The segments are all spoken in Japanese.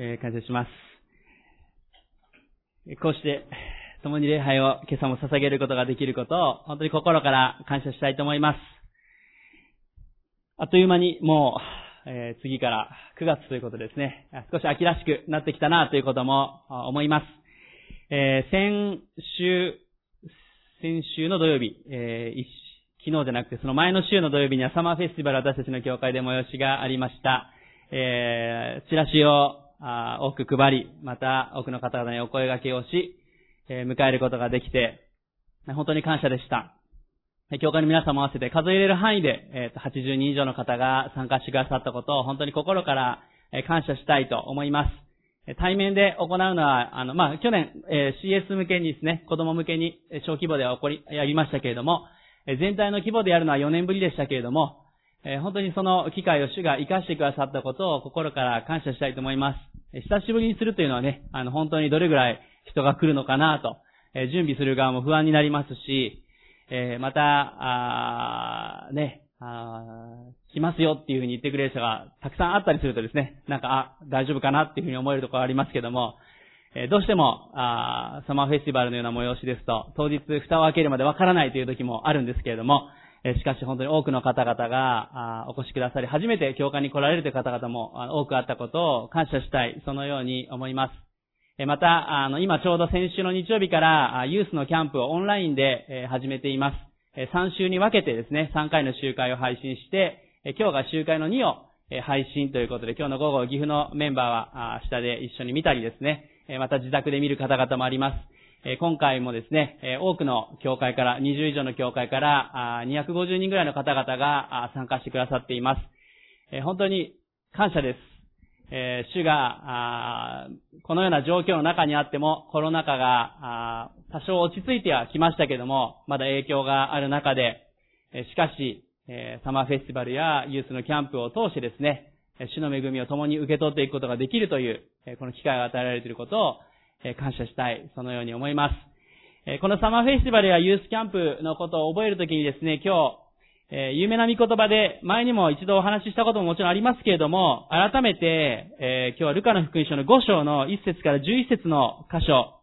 えー感謝します。こうして、共に礼拝を今朝も捧げることができることを、本当に心から感謝したいと思います。あっという間にもう、えー次から9月ということですね。少し秋らしくなってきたなということも思います。えー先週、先週の土曜日、えー昨日じゃなくてその前の週の土曜日にはサマーフェスティバル私たちの教会で催しがありました。えーチラシをあー多く配り、また多くの方々にお声掛けをし、え迎えることができて、本当に感謝でした。教会の皆様も合わせて数えれる範囲で、えー80人以上の方が参加してくださったことを本当に心から感謝したいと思います。対面で行うのは、あの、まあ、去年、え CS 向けにですね、子供向けに小規模では起こり、やりましたけれども、全体の規模でやるのは4年ぶりでしたけれども、え本当にその機会を主が活かしてくださったことを心から感謝したいと思います。久しぶりにするというのはね、あの、本当にどれぐらい人が来るのかなと、え準備する側も不安になりますし、えまた、あね、あ来ますよっていうふうに言ってくれる人がたくさんあったりするとですね、なんか、あ、大丈夫かなっていうふうに思えるところがありますけども、えどうしても、あサマーフェスティバルのような催しですと、当日蓋を開けるまでわからないという時もあるんですけれども、しかし本当に多くの方々がお越しくださり、初めて教会に来られるという方々も多くあったことを感謝したい、そのように思います。また、あの、今ちょうど先週の日曜日から、ユースのキャンプをオンラインで、始めています。3週に分けてですね、3回の集会を配信して、今日が集会の2を、配信ということで、今日の午後、岐阜のメンバーは、下で一緒に見たりですね、また自宅で見る方々もあります。今回もですね、多くの教会から、20以上の教会から、250人ぐらいの方々が参加してくださっています。本当に感謝です。主が、このような状況の中にあっても、コロナ禍が、多少落ち着いてはきましたけども、まだ影響がある中で、しかし、サマーフェスティバルやユースのキャンプを通してですね、主の恵みを共に受け取っていくことができるという、この機会が与えられていることを、え感謝したい、そのように思います。えこのサマーフェスティバルやユースキャンプのことを覚えるときにですね、今日、え有名な御言葉で、前にも一度お話ししたことももちろんありますけれども、改めて、え今日はルカの福音書の5章の1節から11節の箇所、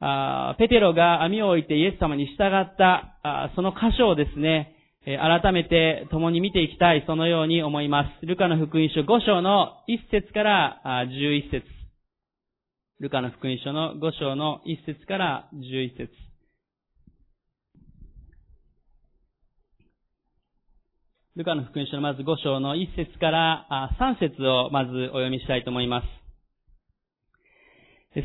あペテロが網を置いてイエス様に従った、あその箇所をですね、改めて共に見ていきたい、そのように思います。ルカの福音書5章の1節から11節ルカの福音書の5章の1節から11節ルカの福音書のまず5章の1節から3節をまずお読みしたいと思います。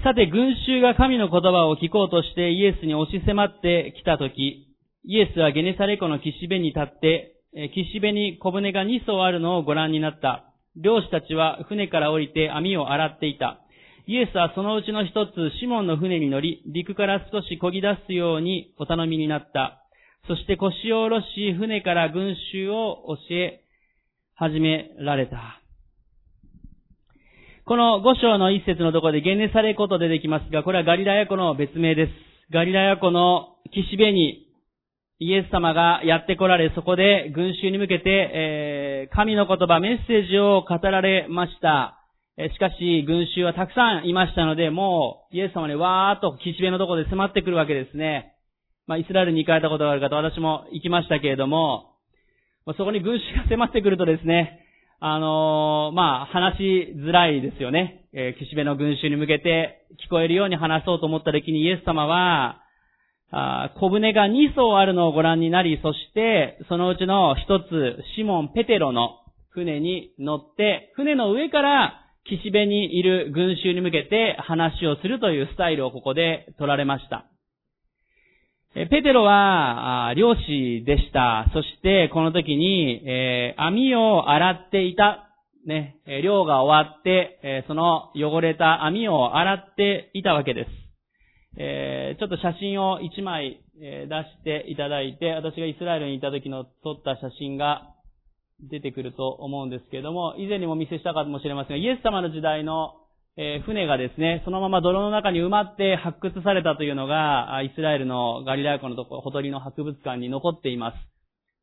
さて、群衆が神の言葉を聞こうとしてイエスに押し迫ってきたとき、イエスはゲネサレ湖の岸辺に立って、岸辺に小舟が2艘あるのをご覧になった。漁師たちは船から降りて網を洗っていた。イエスはそのうちの一つ、シモンの船に乗り、陸から少し漕ぎ出すようにお頼みになった。そして腰を下ろし、船から群衆を教え始められた。この5章の一節のところでゲネサレ湖と出てきますが、これはガリラヤ湖の別名です。ガリラヤ湖の岸辺にイエス様がやって来られ、そこで群衆に向けて、えー神の言葉、メッセージを語られました。しかし、群衆はたくさんいましたので、もう、イエス様にわーっと岸辺のところで迫ってくるわけですね。まあ、イスラエルに行かれたことがある方、私も行きましたけれども、そこに群衆が迫ってくるとですね、あのーまあ、話しづらいですよね。えー岸辺の群衆に向けて聞こえるように話そうと思った時にイエス様は、あ小舟が2艘あるのをご覧になり、そして、そのうちの一つ、シモン・ペテロの船に乗って、船の上から岸辺にいる群衆に向けて話をするというスタイルをここで取られました。ペテロは、漁師でした。そして、この時に、えー網を洗っていた。ね、漁が終わって、えーその汚れた網を洗っていたわけです。えーちょっと写真を1枚、出していただいて、私がイスラエルにいた時の撮った写真が出てくると思うんですけれども、以前にもお見せしたかもしれませんが、イエス様の時代のえ船がですね、そのまま泥の中に埋まって発掘されたというのが、イスラエルのガリラヤ湖のとこ、ほとりの博物館に残っています。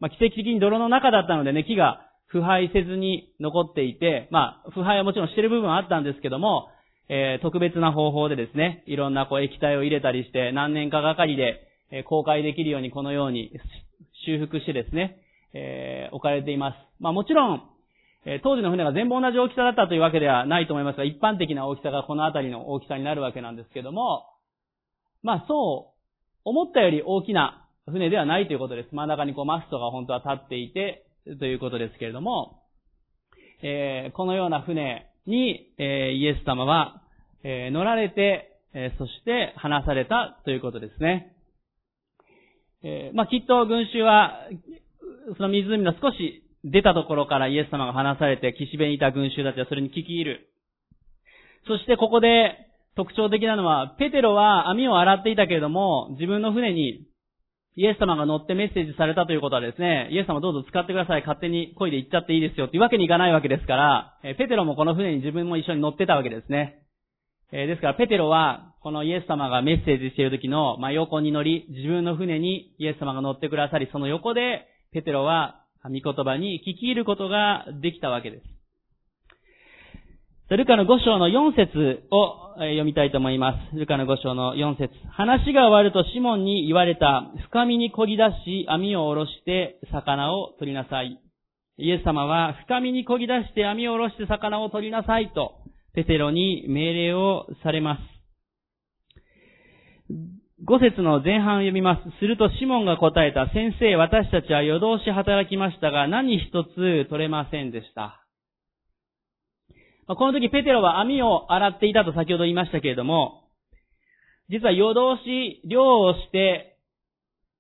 まあ、奇跡的に泥の中だったのでね、木が腐敗せずに残っていて、まあ、腐敗はもちろんしてる部分はあったんですけども、えー、特別な方法でですね、いろんなこう液体を入れたりして、何年かがかりで、え、公開できるようにこのように修復してですね、えー、置かれています。まあもちろん、え当時の船が全部同じ大きさだったというわけではないと思いますが、一般的な大きさがこの辺りの大きさになるわけなんですけども、まあそう、思ったより大きな船ではないということです。真ん中にこうマストが本当は立っていて、ということですけれども、えー、このような船に、えー、イエス様は、えー、乗られて、えそして話されたということですね。えまあ、きっと群衆は、その湖の少し出たところからイエス様が話されて、岸辺にいた群衆たちはそれに聞き入る。そしてここで特徴的なのは、ペテロは網を洗っていたけれども、自分の船にイエス様が乗ってメッセージされたということはですね、イエス様どうぞ使ってください、勝手に漕いで行っちゃっていいですよっていうわけにいかないわけですから、ペテロもこの船に自分も一緒に乗ってたわけですね。ですから、ペテロは、このイエス様がメッセージしている時の、ま、横に乗り、自分の船にイエス様が乗ってくださり、その横で、ペテロは御言葉に聞き入ることができたわけです。ルカの5章の4節を読みたいと思います。ルカの5章の4節話が終わるとシモンに言われた、深みに漕ぎ出し、網を下ろして魚を取りなさい。イエス様は深みに漕ぎ出して網を下ろして魚を取りなさいと、ペテロに命令をされます。五節の前半を読みます。するとシモンが答えた、先生、私たちは夜通し働きましたが、何一つ取れませんでした。この時ペテロは網を洗っていたと先ほど言いましたけれども、実は夜通し漁をして、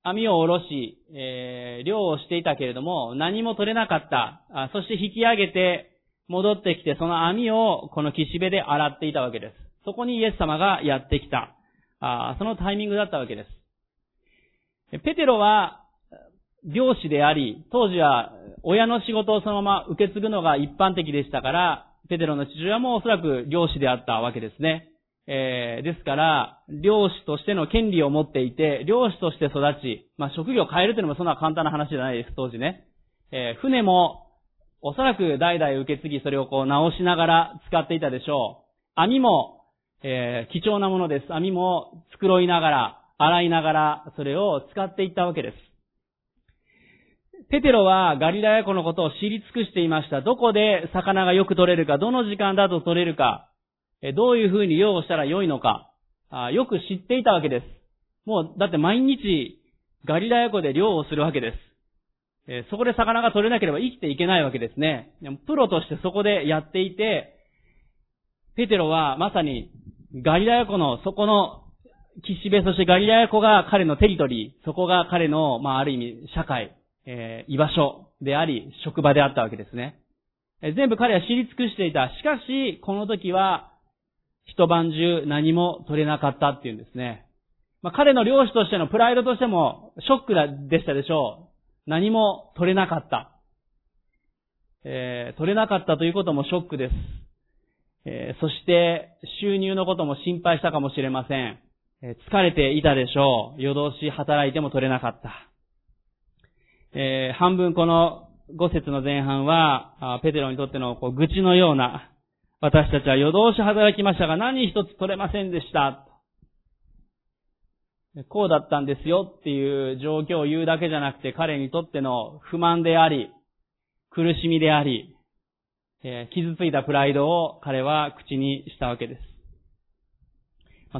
網を下ろし、えー、漁をしていたけれども、何も取れなかった。そして引き上げて、戻ってきて、その網をこの岸辺で洗っていたわけです。そこにイエス様がやってきた。そのタイミングだったわけです。ペテロは、漁師であり、当時は親の仕事をそのまま受け継ぐのが一般的でしたから、ペテロの父親もおそらく漁師であったわけですね。えー、ですから、漁師としての権利を持っていて、漁師として育ち、まあ、職業を変えるというのもそんな簡単な話じゃないです、当時ね。えー、船も、おそらく代々受け継ぎ、それをこう直しながら使っていたでしょう。網も、えー、貴重なものです。網も繕いながら、洗いながら、それを使っていったわけです。ペテロはガリラヤ湖のことを知り尽くしていました。どこで魚がよく取れるか、どの時間だと取れるか、どういう風に漁をしたら良いのか、よく知っていたわけです。もう、だって毎日ガリラヤ湖で漁をするわけです。そこで魚が取れなければ生きていけないわけですね。プロとしてそこでやっていて、ペテロはまさにガリラヤ湖のそこの岸辺、そしてガリラヤ湖が彼のテリトリー、そこが彼の、まあ、ある意味、社会、えー、居場所であり、職場であったわけですね。え全部彼は知り尽くしていた。しかし、この時は、一晩中何も取れなかったっていうんですね。まあ、彼の漁師としてのプライドとしても、ショックでしたでしょう。何も取れなかった。えー、取れなかったということもショックです。えー、そして、収入のことも心配したかもしれません。えー、疲れていたでしょう。夜通し働いても取れなかった。えー、半分この5節の前半は、ペテロにとってのこう愚痴のような、私たちは夜通し働きましたが何一つ取れませんでした。こうだったんですよっていう状況を言うだけじゃなくて彼にとっての不満であり、苦しみであり、え、傷ついたプライドを彼は口にしたわけです。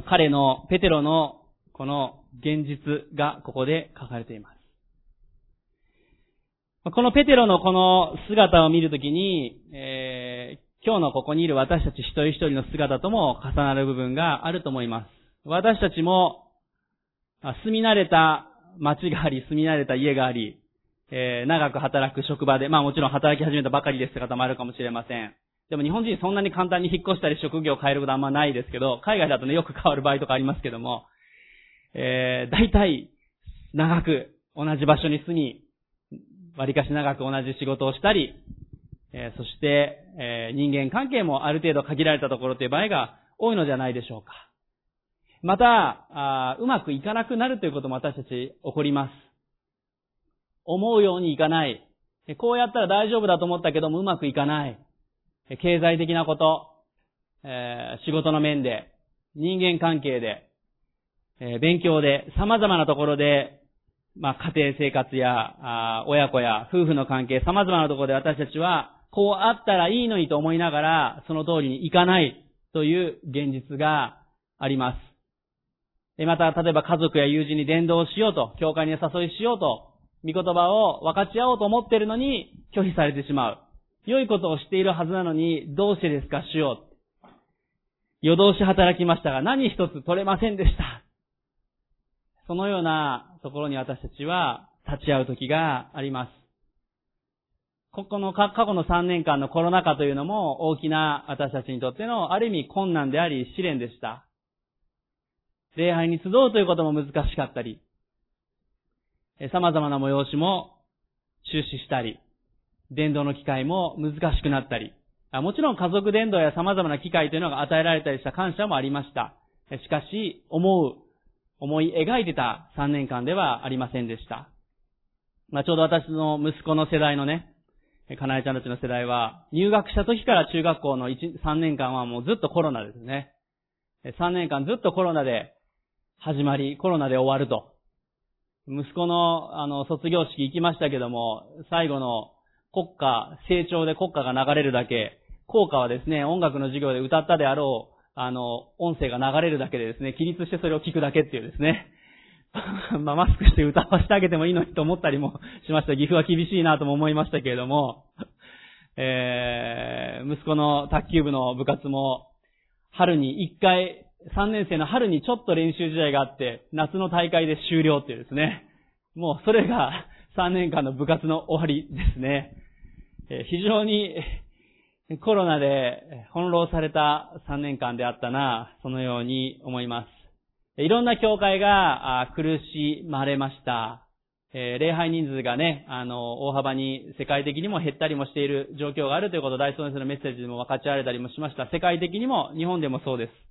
彼の、ペテロのこの現実がここで書かれています。このペテロのこの姿を見るときに、えー、今日のここにいる私たち一人一人の姿とも重なる部分があると思います。私たちも、住み慣れた街があり、住み慣れた家があり、えー、長く働く職場で、まあもちろん働き始めたばかりですって方もあるかもしれません。でも日本人そんなに簡単に引っ越したり職業を変えることはあんまないですけど、海外だとね、よく変わる場合とかありますけども、えー、大体、長く同じ場所に住み、割かし長く同じ仕事をしたり、えー、そして、えー、人間関係もある程度限られたところという場合が多いのではないでしょうか。また、あうまくいかなくなるということも私たち起こります。思うようにいかない。こうやったら大丈夫だと思ったけどもうまくいかない。経済的なこと、えー、仕事の面で、人間関係で、えー、勉強で、様々なところで、まあ、家庭生活や、親子や夫婦の関係、様々なところで私たちは、こうあったらいいのにと思いながら、その通りにいかない。という現実があります。また、例えば家族や友人に伝道しようと、教会に誘いしようと、御言葉を分かち合おうと思っているのに拒否されてしまう。良いことをしているはずなのに、どうしてですか、しよう。夜通し働きましたが、何一つ取れませんでした。そのようなところに私たちは立ち会う時があります。ここの過去の3年間のコロナ禍というのも大きな私たちにとってのある意味困難であり試練でした。礼拝に集うということも難しかったり、様々な催しも中止したり、伝道の機会も難しくなったり、もちろん家族伝道や様々な機会というのが与えられたりした感謝もありました。しかし、思う、思い描いてた3年間ではありませんでした。まあ、ちょうど私の息子の世代のね、かなえちゃんたちの世代は、入学した時から中学校の、3年間はもうずっとコロナですね。3年間ずっとコロナで始まり、コロナで終わると。息子の、あの、卒業式行きましたけども、最後の国歌、成長で国歌が流れるだけ、効果はですね、音楽の授業で歌ったであろう、あの、音声が流れるだけでですね、起立してそれを聞くだけっていうですね、まあ、マスクして歌わせてあげてもいいのにと思ったりもしました。岐阜は厳しいなとも思いましたけれども、えー、息子の卓球部の部活も、春に一回、3年生の春にちょっと練習試合があって、夏の大会で終了っていうですね。もうそれが 3年間の部活の終わりですね。え非常にコロナで翻弄された3年間であったな、そのように思います。いろんな教会が苦しまれました。え礼拝人数がね、あの、大幅に世界的にも減ったりもしている状況があるということを大総先生のメッセージでも分かち合われたりもしました。世界的にも、日本でもそうです。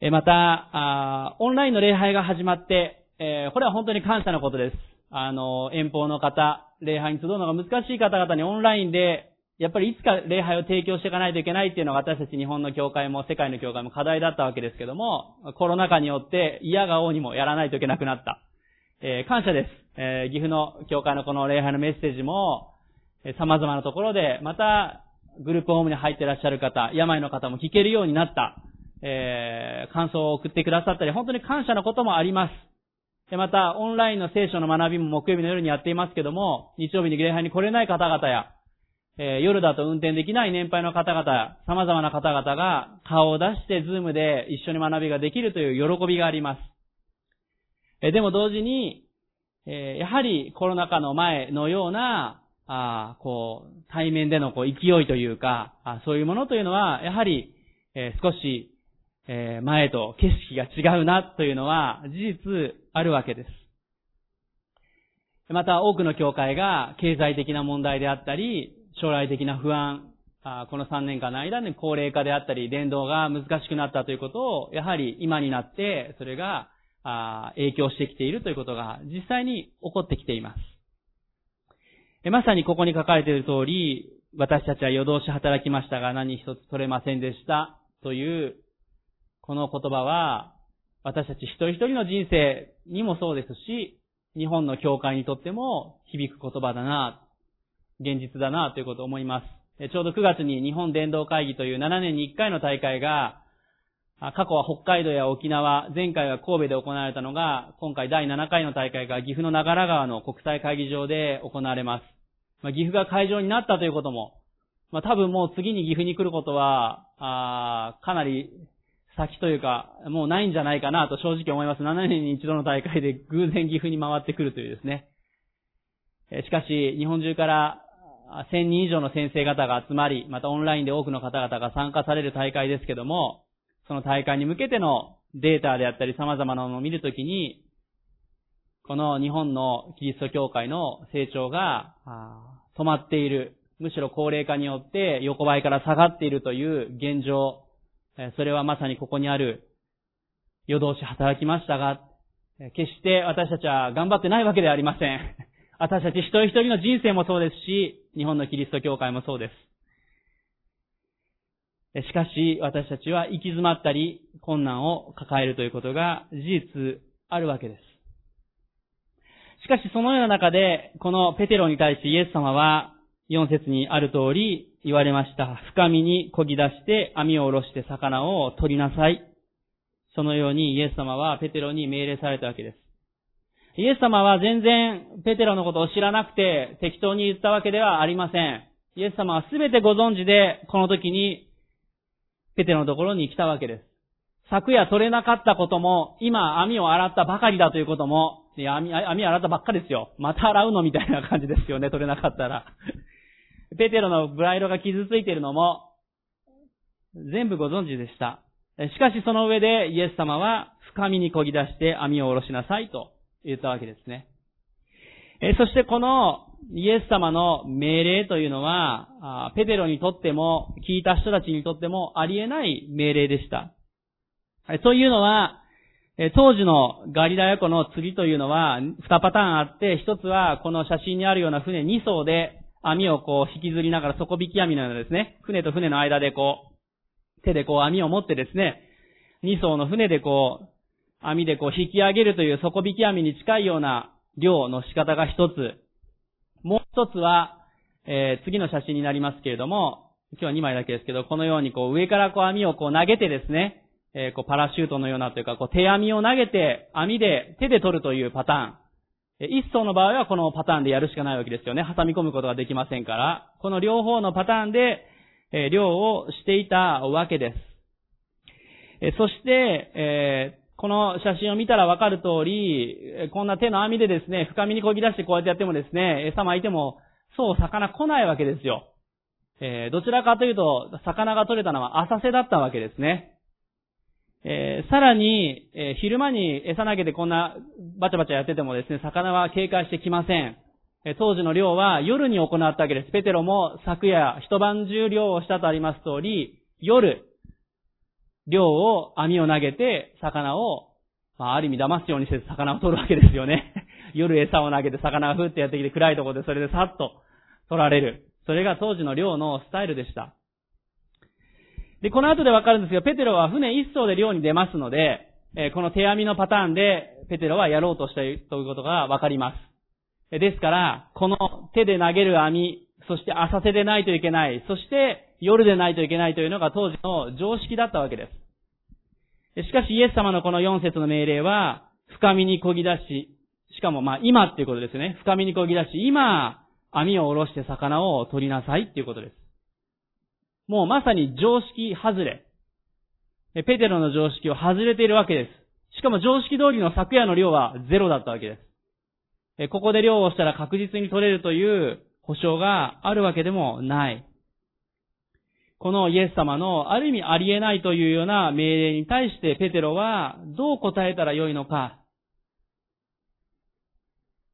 またオンラインの礼拝が始まって、これは本当に感謝のことです。あの、遠方の方、礼拝に集うのが難しい方々にオンラインで、やっぱりいつか礼拝を提供していかないといけないっていうのが私たち日本の教会も世界の教会も課題だったわけですけども、コロナ禍によって嫌が王にもやらないといけなくなった。えー、感謝です。えー、岐阜の教会のこの礼拝のメッセージも、えー、様々なところで、また、グループホームに入っていらっしゃる方、病の方も聞けるようになった。えー、感想を送ってくださったり、本当に感謝のこともあります。で、また、オンラインの聖書の学びも木曜日の夜にやっていますけども、日曜日に礼拝に来れない方々や、えー、夜だと運転できない年配の方々、様々な方々が顔を出してズームで一緒に学びができるという喜びがあります。えー、でも同時に、えー、やはりコロナ禍の前のような、あこう、対面でのこう勢いというか、あそういうものというのは、やはり、え少し、え前と景色が違うなというのは事実あるわけです。また多くの教会が経済的な問題であったり、将来的な不安、この3年間の間に高齢化であったり、伝道が難しくなったということを、やはり今になって、それが影響してきているということが実際に起こってきています。まさにここに書かれている通り、私たちは夜通し働きましたが何一つ取れませんでしたという、この言葉は、私たち一人一人の人生にもそうですし、日本の教会にとっても響く言葉だな、現実だなということを思います。ちょうど9月に日本伝道会議という7年に1回の大会が、過去は北海道や沖縄、前回は神戸で行われたのが、今回第7回の大会が岐阜の長良川の国際会議場で行われます。まあ、岐阜が会場になったということも、まあ、多分もう次に岐阜に来ることは、あかなり先というか、もうないんじゃないかなと正直思います。7年に一度の大会で偶然岐阜に回ってくるというですね。しかし、日本中から1000人以上の先生方が集まり、またオンラインで多くの方々が参加される大会ですけども、その大会に向けてのデータであったり様々なものを見るときに、この日本のキリスト教会の成長が止まっている、むしろ高齢化によって横ばいから下がっているという現状、それはまさにここにある夜通し働きましたが、決して私たちは頑張ってないわけではありません。私たち一人一人の人生もそうですし、日本のキリスト教会もそうです。しかし、私たちは行き詰まったり、困難を抱えるということが事実あるわけです。しかし、そのような中で、このペテロに対してイエス様は、4節にある通り言われました。深みに漕ぎ出して網を下ろして魚を取りなさい。そのようにイエス様はペテロに命令されたわけです。イエス様は全然ペテロのことを知らなくて適当に言ったわけではありません。イエス様は全てご存知で、この時にペテロのところに来たわけです。昨夜取れなかったことも、今網を洗ったばかりだということも、網、網洗ったばっかりですよ。また洗うのみたいな感じですよね、取れなかったら。ペテロのブライドが傷ついているのも、全部ご存知でした。しかしその上でイエス様は深みに漕ぎ出して網を下ろしなさいと言ったわけですね。そしてこのイエス様の命令というのは、ペテロにとっても、聞いた人たちにとってもありえない命令でした。というのは、当時のガリラヤ湖の釣りというのは、2パターンあって、1つはこの写真にあるような船2艘で網をこう引きずりながら底引き網のようなですね、船と船の間でこう、手でこう網を持ってですね、2艘の船でこう、網でこう引き上げるという底引き網に近いような漁の仕方が一つ。もう一つは、えー、次の写真になりますけれども、今日は2枚だけですけど、このようにこう上からこう網をこう投げてですね、えー、こうパラシュートのようなというか、こう手網を投げて網で手で取るというパターン。一層の場合はこのパターンでやるしかないわけですよね。挟み込むことができませんから、この両方のパターンで、え漁をしていたわけです。えそして、えこの写真を見たらわかる通り、こんな手の網でですね、深みに漕ぎ出してこうやってやってもですね、餌巻いても、そう魚来ないわけですよ。えーどちらかというと、魚が取れたのは浅瀬だったわけですね。えー、さらに、えー、昼間に餌投げてこんなバチャバチャやっててもですね、魚は警戒してきません。えー、当時の漁は夜に行ったわけです。ペテロも昨夜一晩中漁をしたとあります通り、夜、漁を網を投げて魚を、まあ、ある意味騙すようにして魚を取るわけですよね。夜餌を投げて魚がふってやってきて暗いところでそれでさっと取られる。それが当時の漁のスタイルでした。で、この後でわかるんですが、ペテロは船一艘で漁に出ますので、えこの手網のパターンで、ペテロはやろうとしたということがわかります。ですから、この手で投げる網、そして浅瀬でないといけない、そして夜でないといけないというのが当時の常識だったわけです。しかしイエス様のこの4節の命令は、深みに漕ぎ出し、しかもまあ今っていうことですね。深みに漕ぎ出し、今、網を下ろして魚を取りなさいっていうことです。もうまさに常識外れ。ペテロの常識を外れているわけです。しかも常識通りの昨夜の量はゼロだったわけです。ここで量をしたら確実に取れるという保証があるわけでもない。このイエス様のある意味ありえないというような命令に対してペテロはどう答えたらよいのか。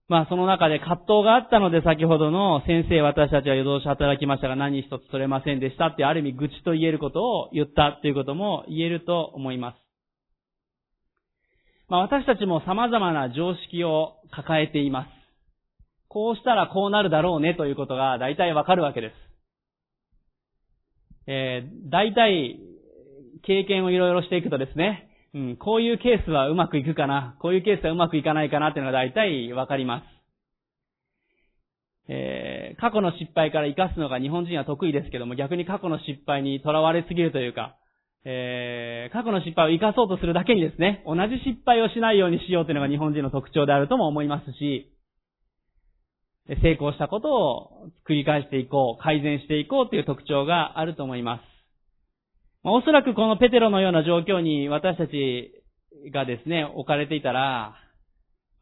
まあその中で葛藤があったので先ほどの先生私たちは夜通し働きましたが何一つ取れませんでしたってある意味愚痴と言えることを言ったということも言えると思います。まあ私たちも様々な常識を抱えています。こうしたらこうなるだろうねということが大体わかるわけです。えー、大体経験をいろいろしていくとですね、うん、こういうケースはうまくいくかな、こういうケースはうまくいかないかなっていうのが大体わかります。えー、過去の失敗から活かすのが日本人は得意ですけども、逆に過去の失敗にとらわれすぎるというか、えー、過去の失敗を活かそうとするだけにですね、同じ失敗をしないようにしようというのが日本人の特徴であるとも思いますし、成功したことを繰り返していこう、改善していこうという特徴があると思います。おそらくこのペテロのような状況に私たちがですね、置かれていたら、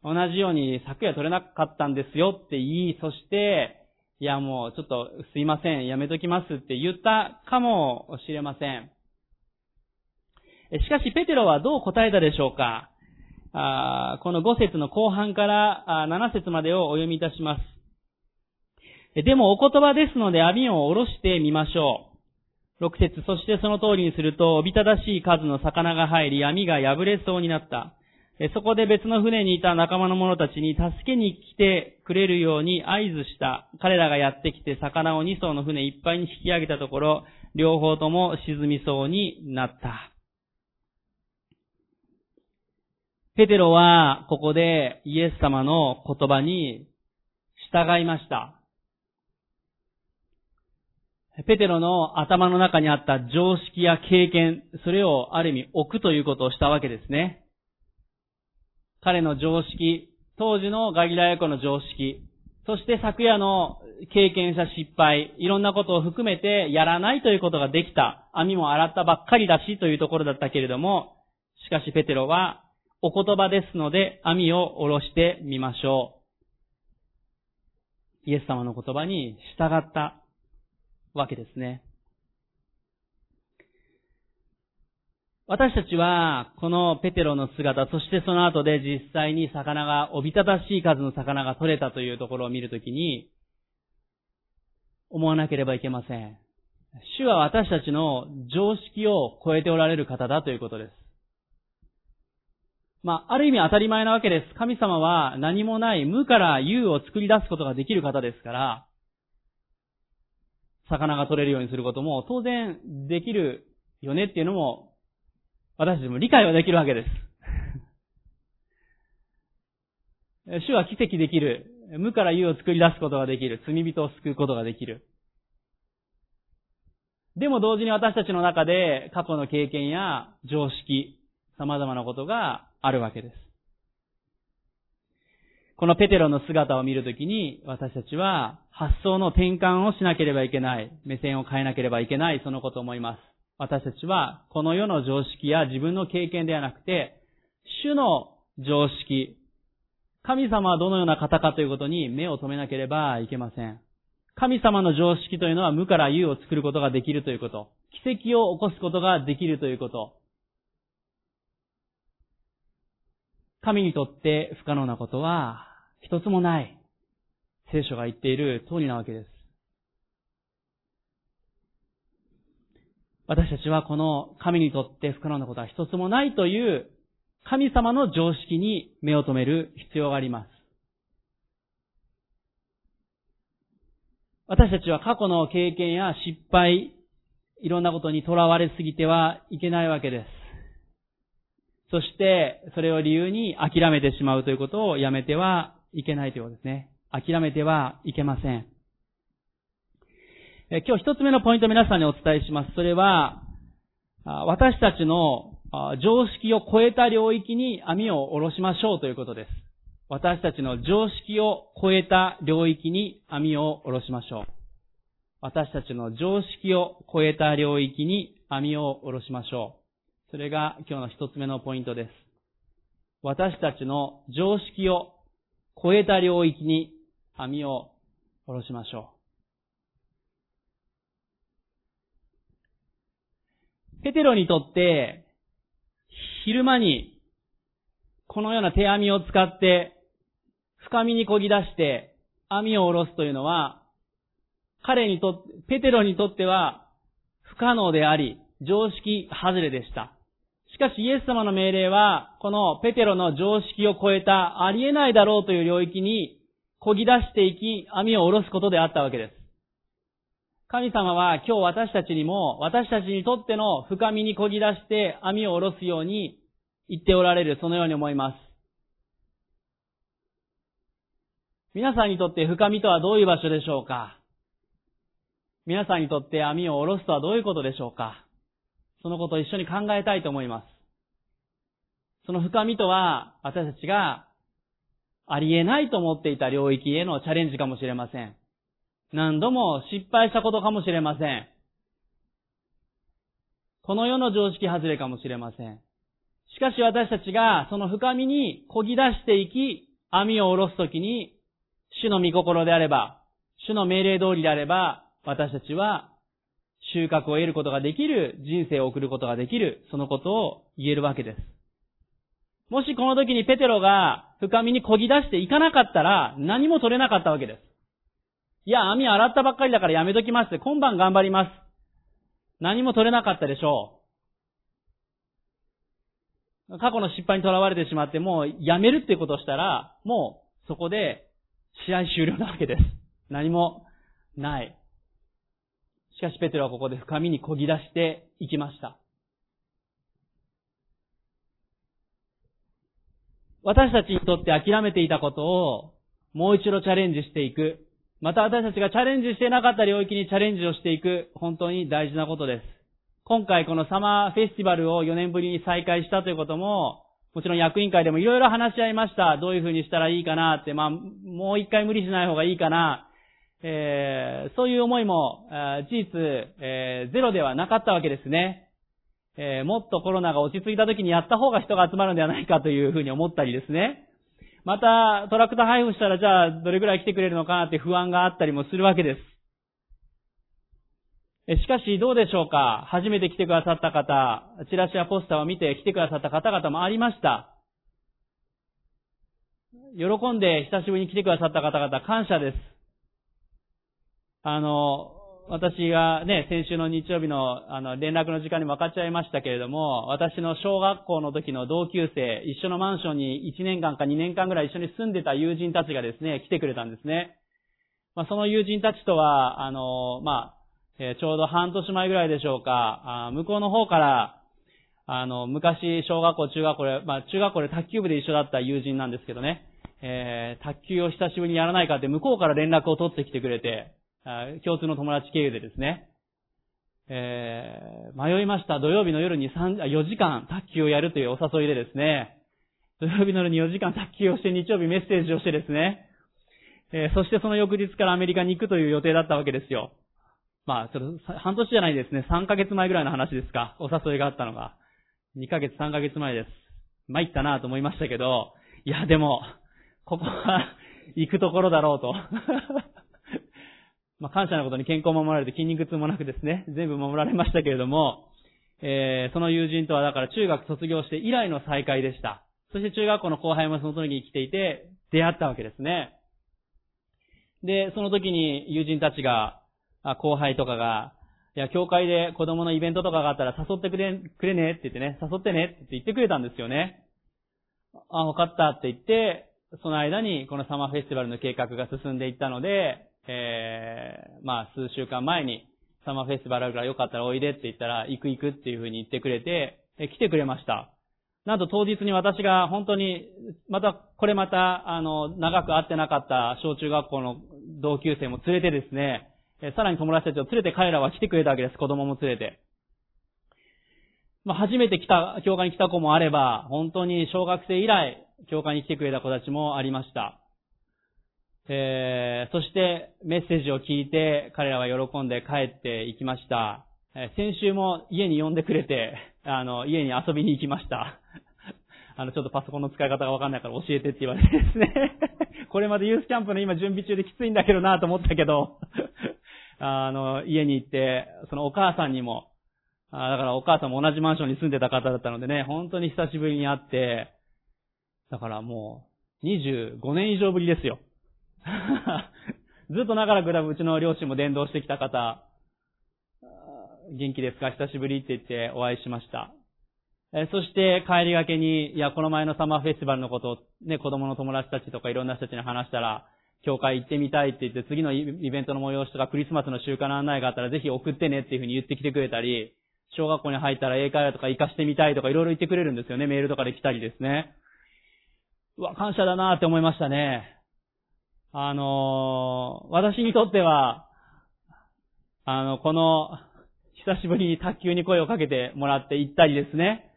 同じように昨夜取れなかったんですよって言い、そして、いやもうちょっとすいません、やめときますって言ったかもしれません。しかしペテロはどう答えたでしょうかあこの5節の後半から7節までをお読みいたします。でもお言葉ですので網を下ろしてみましょう。6節そしてその通りにすると、おびただしい数の魚が入り、網が破れそうになった。そこで別の船にいた仲間の者たちに助けに来てくれるように合図した。彼らがやってきて魚を2艘の船いっぱいに引き上げたところ、両方とも沈みそうになった。ペテロはここでイエス様の言葉に従いました。ペテロの頭の中にあった常識や経験、それをある意味置くということをしたわけですね。彼の常識、当時のガギラヤ湖の常識、そして昨夜の経験者失敗、いろんなことを含めてやらないということができた。網も洗ったばっかりだしというところだったけれども、しかしペテロはお言葉ですので網を下ろしてみましょう。イエス様の言葉に従ったわけですね。私たちは、このペテロの姿、そしてその後で実際に魚が、おびただしい数の魚が取れたというところを見るときに、思わなければいけません。主は私たちの常識を超えておられる方だということです。まあ、ある意味当たり前なわけです。神様は何もない無から有を作り出すことができる方ですから、魚が取れるようにすることも当然できるよねっていうのも、私たちも理解はできるわけです。主は奇跡できる。無から有を作り出すことができる。罪人を救うことができる。でも同時に私たちの中で過去の経験や常識、様々なことがあるわけです。このペテロの姿を見るときに、私たちは発想の転換をしなければいけない。目線を変えなければいけない、そのことを思います。私たちは、この世の常識や自分の経験ではなくて、主の常識、神様はどのような方かということに目を留めなければいけません。神様の常識というのは無から有を作ることができるということ。奇跡を起こすことができるということ。神にとって不可能なことは一つもない。聖書が言っている通りなわけです。私たちはこの神にとって不可能なことは一つもないという神様の常識に目を留める必要があります。私たちは過去の経験や失敗、いろんなことにとらわれすぎてはいけないわけです。そして、それを理由に諦めてしまうということをやめてはいけないということですね。諦めてはいけません。今日一つ目のポイントを皆さんにお伝えします。それは、私たちの常識を超えた領域に網を下ろしましょうということです。私たちの常識を超えた領域に網を下ろしましょう。私たちの常識を超えた領域に網を下ろしましょう。それが今日の一つ目のポイントです。私たちの常識を超えた領域に網を下ろしましょう。ペテロにとって、昼間に、このような手網を使って、深みに漕ぎ出して、網を下ろすというのは、彼にとって、ペテロにとっては、不可能であり、常識外れでした。しかしイエス様の命令は、このペテロの常識を超えたありえないだろうという領域に漕ぎ出していき、網を下ろすことであったわけです。神様は今日私たちにも、私たちにとっての深みに漕ぎ出して網を下ろすように言っておられる、そのように思います。皆さんにとって深みとはどういう場所でしょうか？皆さんにとって網を下ろすとはどういうことでしょうか？そのことを一緒に考えたいと思います。その深みとは、私たちがありえないと思っていた領域へのチャレンジかもしれません。何度も失敗したことかもしれません。この世の常識外れかもしれません。しかし私たちがその深みに漕ぎ出していき、網を下ろすときに、主の御心であれば、主の命令通りであれば、私たちは収穫を得ることができる、人生を送ることができる、そのことを言えるわけです。もしこの時にペテロが深みに漕ぎ出していかなかったら何も取れなかったわけです。いや、網洗ったばっかりだからやめときます。今晩頑張ります。何も取れなかったでしょう過去の失敗にとらわれてしまってもうやめるってことをしたら、もうそこで試合終了なわけです。何もない。しかしペテロはここで深みにこぎ出していきました。私たちにとって諦めていたことをもう一度チャレンジしていく。また私たちがチャレンジしてなかった領域にチャレンジをしていく。本当に大事なことです。今回このサマーフェスティバルを4年ぶりに再開したということも、もちろん役員会でもいろいろ話し合いました。どういうふうにしたらいいかなって、まあ、もう一回無理しない方がいいかな。えー、そういう思いも、事実、えー、ゼロではなかったわけですね。えー、もっとコロナが落ち着いた時にやった方が人が集まるんではないかというふうに思ったりですね。また、トラクター配布したらじゃあどれくらい来てくれるのかなって不安があったりもするわけです。しかしどうでしょうか？初めて来てくださった方、チラシやポスターを見て来てくださった方々もありました。喜んで久しぶりに来てくださった方々感謝です。あの、私がね、先週の日曜日のあの連絡の時間に分かっちゃいましたけれども、私の小学校の時の同級生、一緒のマンションに1年間か2年間ぐらい一緒に住んでた友人たちがですね、来てくれたんですね。まあ、その友人たちとは、あの、まあ、えちょうど半年前ぐらいでしょうか、あ向こうの方から、あの、昔、小学校、中学校で、まあ、中学校で卓球部で一緒だった友人なんですけどね、えー、卓球を久しぶりにやらないかって向こうから連絡を取ってきてくれて、共通の友達経由でですね、えー、迷いました。土曜日の夜に3、4時間卓球をやるというお誘いでですね、土曜日の夜に4時間卓球をして日曜日メッセージをしてですね、えー、そしてその翌日からアメリカに行くという予定だったわけですよ。まあ、ちょっと、半年じゃないですね。3ヶ月前ぐらいの話ですか。お誘いがあったのが。2ヶ月、3ヶ月前です。参ったなと思いましたけど、いや、でも、ここは行くところだろうと。まあ、感謝のことに健康を守られて筋肉痛もなくですね、全部守られましたけれども、えー、その友人とはだから中学卒業して以来の再会でした。そして中学校の後輩もその時に来ていて、出会ったわけですね。で、その時に友人たちが、後輩とかが、いや、教会で子供のイベントとかがあったら誘ってくれ、くれねって言ってね、誘ってねって言ってくれたんですよね。あ、わかったって言って、その間にこのサマーフェスティバルの計画が進んでいったので、えー、まあ数週間前にサマーフェスティバルあるからよかったらおいでって言ったら、行く行くっていう風に言ってくれて、え来てくれました。なんと当日に私が本当に、また、これまた、あの、長く会ってなかった小中学校の同級生も連れてですね、えさらに友達たちを連れて彼らは来てくれたわけです。子供も連れて。まあ、初めて来た、教会に来た子もあれば、本当に小学生以来、教会に来てくれた子たちもありました。えー、そしてメッセージを聞いて彼らは喜んで帰っていきました。えー、先週も家に呼んでくれて、あの、家に遊びに行きました。あの、ちょっとパソコンの使い方がわかんないから教えてって言われてですね。これまでユースキャンプの今準備中できついんだけどなと思ったけど、あの、家に行って、そのお母さんにも、あだからお母さんも同じマンションに住んでた方だったのでね、本当に久しぶりに会って、だからもう、25年以上ぶりですよ。ずっと長らくうちの両親も伝道してきた方、元気ですか？久しぶりって言ってお会いしました。えそして帰りがけに、いや、この前のサマーフェスティバルのことをね、子供の友達たちとかいろんな人たちに話したら、教会行ってみたいって言って、次のイベントの催しとかクリスマスの習慣の案内があったらぜひ送ってねっていうふうに言ってきてくれたり、小学校に入ったら英会話とか活かしてみたいとかいろいろ言ってくれるんですよね。メールとかで来たりですね。うわ、感謝だなって思いましたね。あの、私にとっては、あの、この、久しぶりに卓球に声をかけてもらって行ったりですね。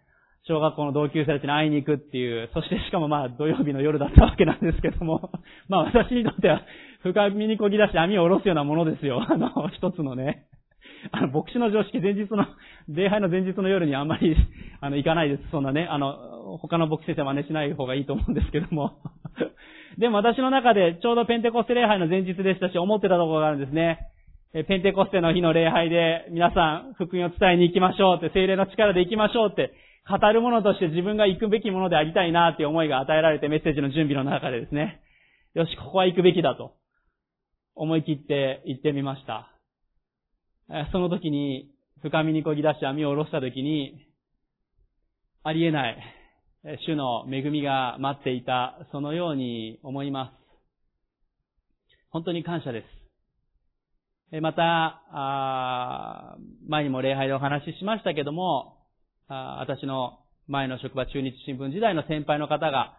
小学校の同級生たちに会いに行くっていう、そしてしかもまあ土曜日の夜だったわけなんですけども、まあ私にとっては深みにこぎ出して網を下ろすようなものですよ。あの、一つのね。あの、牧師の常識、前日の、礼拝の前日の夜にあんまり、あの、行かないです。そんなね、あの、他の牧師先生は真似しない方がいいと思うんですけども。でも私の中でちょうどペンテコステ礼拝の前日でしたし、思ってたところがあるんですね。ペンテコステの日の礼拝で皆さん福音を伝えに行きましょうって、精霊の力で行きましょうって語るものとして自分が行くべきものでありたいなっていう思いが与えられてメッセージの準備の中でですね、よし、ここは行くべきだと思い切って行ってみました。その時に深みにこぎ出して網を下ろした時に、ありえない。主の恵みが待っていた、そのように思います。本当に感謝です。また、前にも礼拝でお話ししましたけども、私の前の職場中日新聞時代の先輩の方が、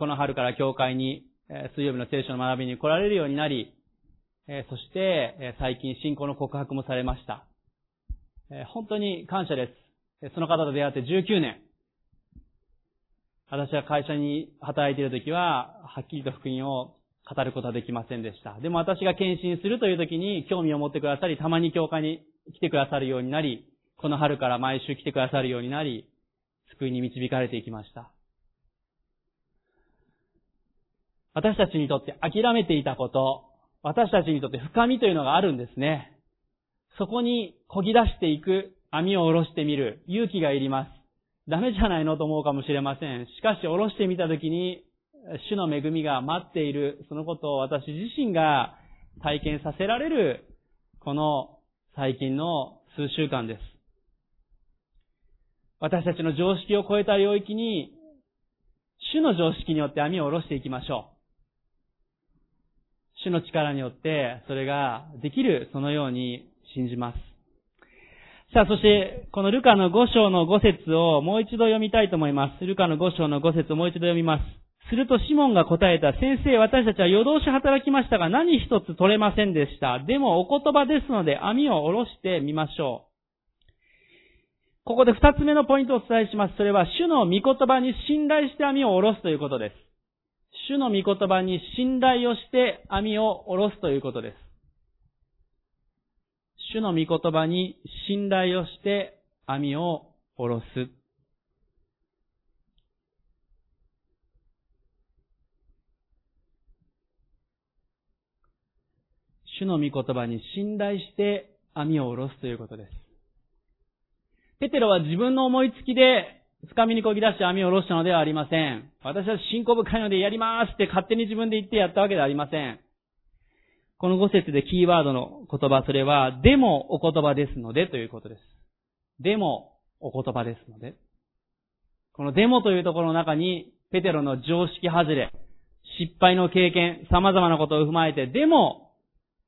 この春から教会に水曜日の聖書の学びに来られるようになり、そして最近信仰の告白もされました。本当に感謝です。その方と出会って19年。私は会社に働いている時は、はっきりと福音を語ることはできませんでした。でも私が献身するという時に興味を持ってくださり、たまに教会に来てくださるようになり、この春から毎週来てくださるようになり、救いに導かれていきました。私たちにとって諦めていたこと、私たちにとって深みというのがあるんですね。そこに漕ぎ出していく、網を下ろしてみる、勇気がいります。ダメじゃないのと思うかもしれません。しかし、下ろしてみたときに、主の恵みが待っている、そのことを私自身が体験させられる、この最近の数週間です。私たちの常識を超えた領域に、主の常識によって網を下ろしていきましょう。主の力によって、それができる、そのように信じます。さあ、そして、このルカの5章の5節をもう一度読みたいと思います。ルカの5章の5節をもう一度読みます。するとシモンが答えた、先生、私たちは夜通し働きましたが何一つ取れませんでした。でもお言葉ですので網を下ろしてみましょう。ここで二つ目のポイントをお伝えします。それは、主の御言葉に信頼して網を下ろすということです。主の御言葉に信頼をして網を下ろすということです。主の御言葉に信頼をして網を下ろす。主の御言葉に信頼して網を下ろすということです。ペテロは自分の思いつきで掴みにこぎ出して網を下ろしたのではありません。私は信仰深いのでやりますって勝手に自分で言ってやったわけではありません。この5節でキーワードの言葉、それは、でもお言葉ですのでということです。でもお言葉ですので。このでもというところの中に、ペテロの常識外れ、失敗の経験、様々なことを踏まえて、でも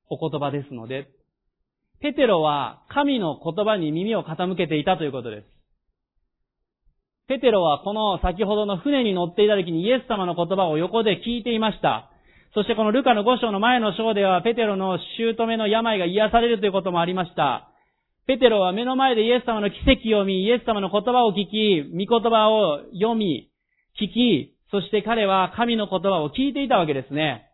お言葉ですので。ペテロは神の言葉に耳を傾けていたということです。ペテロはこの先ほどの船に乗っていた時にイエス様の言葉を横で聞いていました。そしてこのルカの5章の前の章では、ペテロの姑の病が癒されるということもありました。ペテロは目の前でイエス様の奇跡を見、イエス様の言葉を聞き、御言葉を読み、聞き、そして彼は神の言葉を聞いていたわけですね。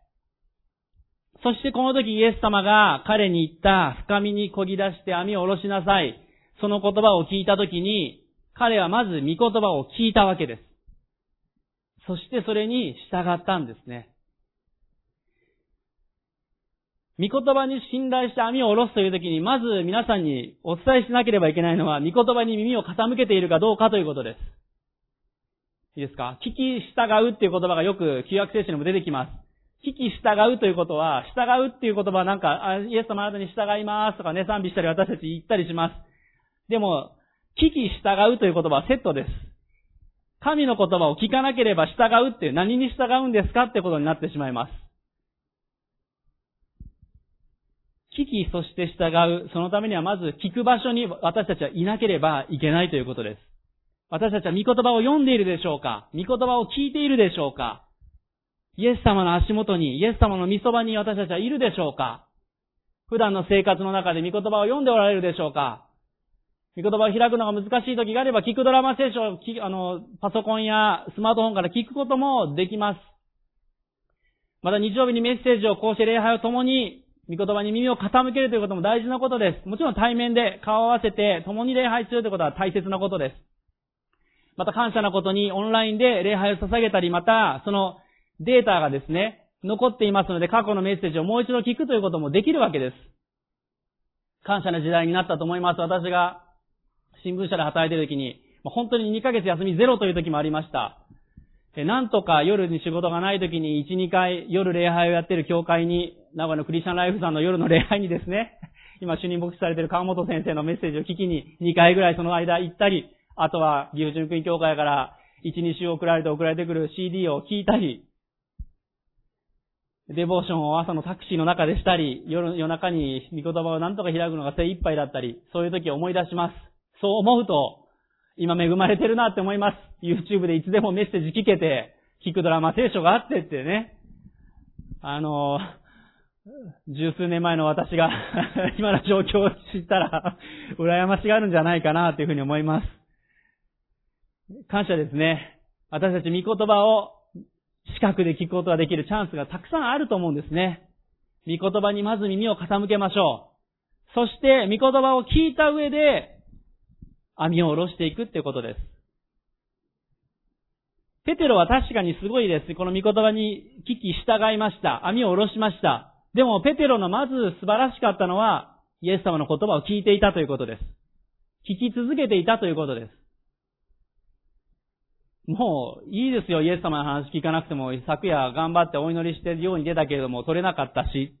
そしてこの時イエス様が彼に言った深みに漕ぎ出して網を下ろしなさい。その言葉を聞いた時に、彼はまず御言葉を聞いたわけです。そしてそれに従ったんですね。御言葉に信頼して網を下ろすというときに、まず皆さんにお伝えしなければいけないのは、御言葉に耳を傾けているかどうかということです。いいですか？聞き従うっていう言葉がよく旧約聖書にも出てきます。聞き従うということは、従うっていう言葉はなんか、イエス様あなたに従いますとかね、賛美したり私たち言ったりします。でも、聞き従うという言葉はセットです。神の言葉を聞かなければ従うって何に従うんですかってことになってしまいます。聞き、そして従う。そのためにはまず聞く場所に私たちはいなければいけないということです。私たちは御言葉を読んでいるでしょうか？御言葉を聞いているでしょうか？イエス様の足元に、イエス様の御そばに私たちはいるでしょうか？普段の生活の中で御言葉を読んでおられるでしょうか？御言葉を開くのが難しい時があれば、聞くドラマ聖書をあの、パソコンやスマートフォンから聞くこともできます。また日曜日にメッセージをこうして礼拝を共に御言葉に耳を傾けるということも大事なことです。もちろん対面で顔を合わせて共に礼拝するということは大切なことです。また感謝なことにオンラインで礼拝を捧げたり、またそのデータがですね、残っていますので過去のメッセージをもう一度聞くということもできるわけです。感謝な時代になったと思います。私が新聞社で働いている時に、本当に2ヶ月休みゼロという時もありました。なんとか夜に仕事がない時に1、2回夜礼拝をやっている教会に名古屋のクリスチャンライフさんの夜の礼拝にですね、今主任牧師されている川本先生のメッセージを聞きに2回ぐらいその間行ったり、あとは岐阜純訓教会から1、2週送られて送られてくる CD を聞いたり、デボーションを朝のタクシーの中でしたり、夜夜中に御言葉を何とか開くのが精一杯だったり、そういう時を思い出します。そう思うと、今恵まれてるなって思います。YouTube でいつでもメッセージ聞けて、聞くドラマ聖書があってってね。あの、十数年前の私が 今の状況を知ったら、羨ましがあるんじゃないかなというふうに思います。感謝ですね。私たち御言葉を近くで聞くことができるチャンスがたくさんあると思うんですね。御言葉にまず耳を傾けましょう。そして、御言葉を聞いた上で、網を下ろしていくっていうことです。ペテロは確かにすごいです。この御言葉に聞き従いました。網を下ろしました。でも、ペテロのまず素晴らしかったのは、イエス様の言葉を聞いていたということです。聞き続けていたということです。もう、いいですよ、イエス様の話聞かなくても、昨夜頑張ってお祈りしてるように出たけれども、取れなかったし、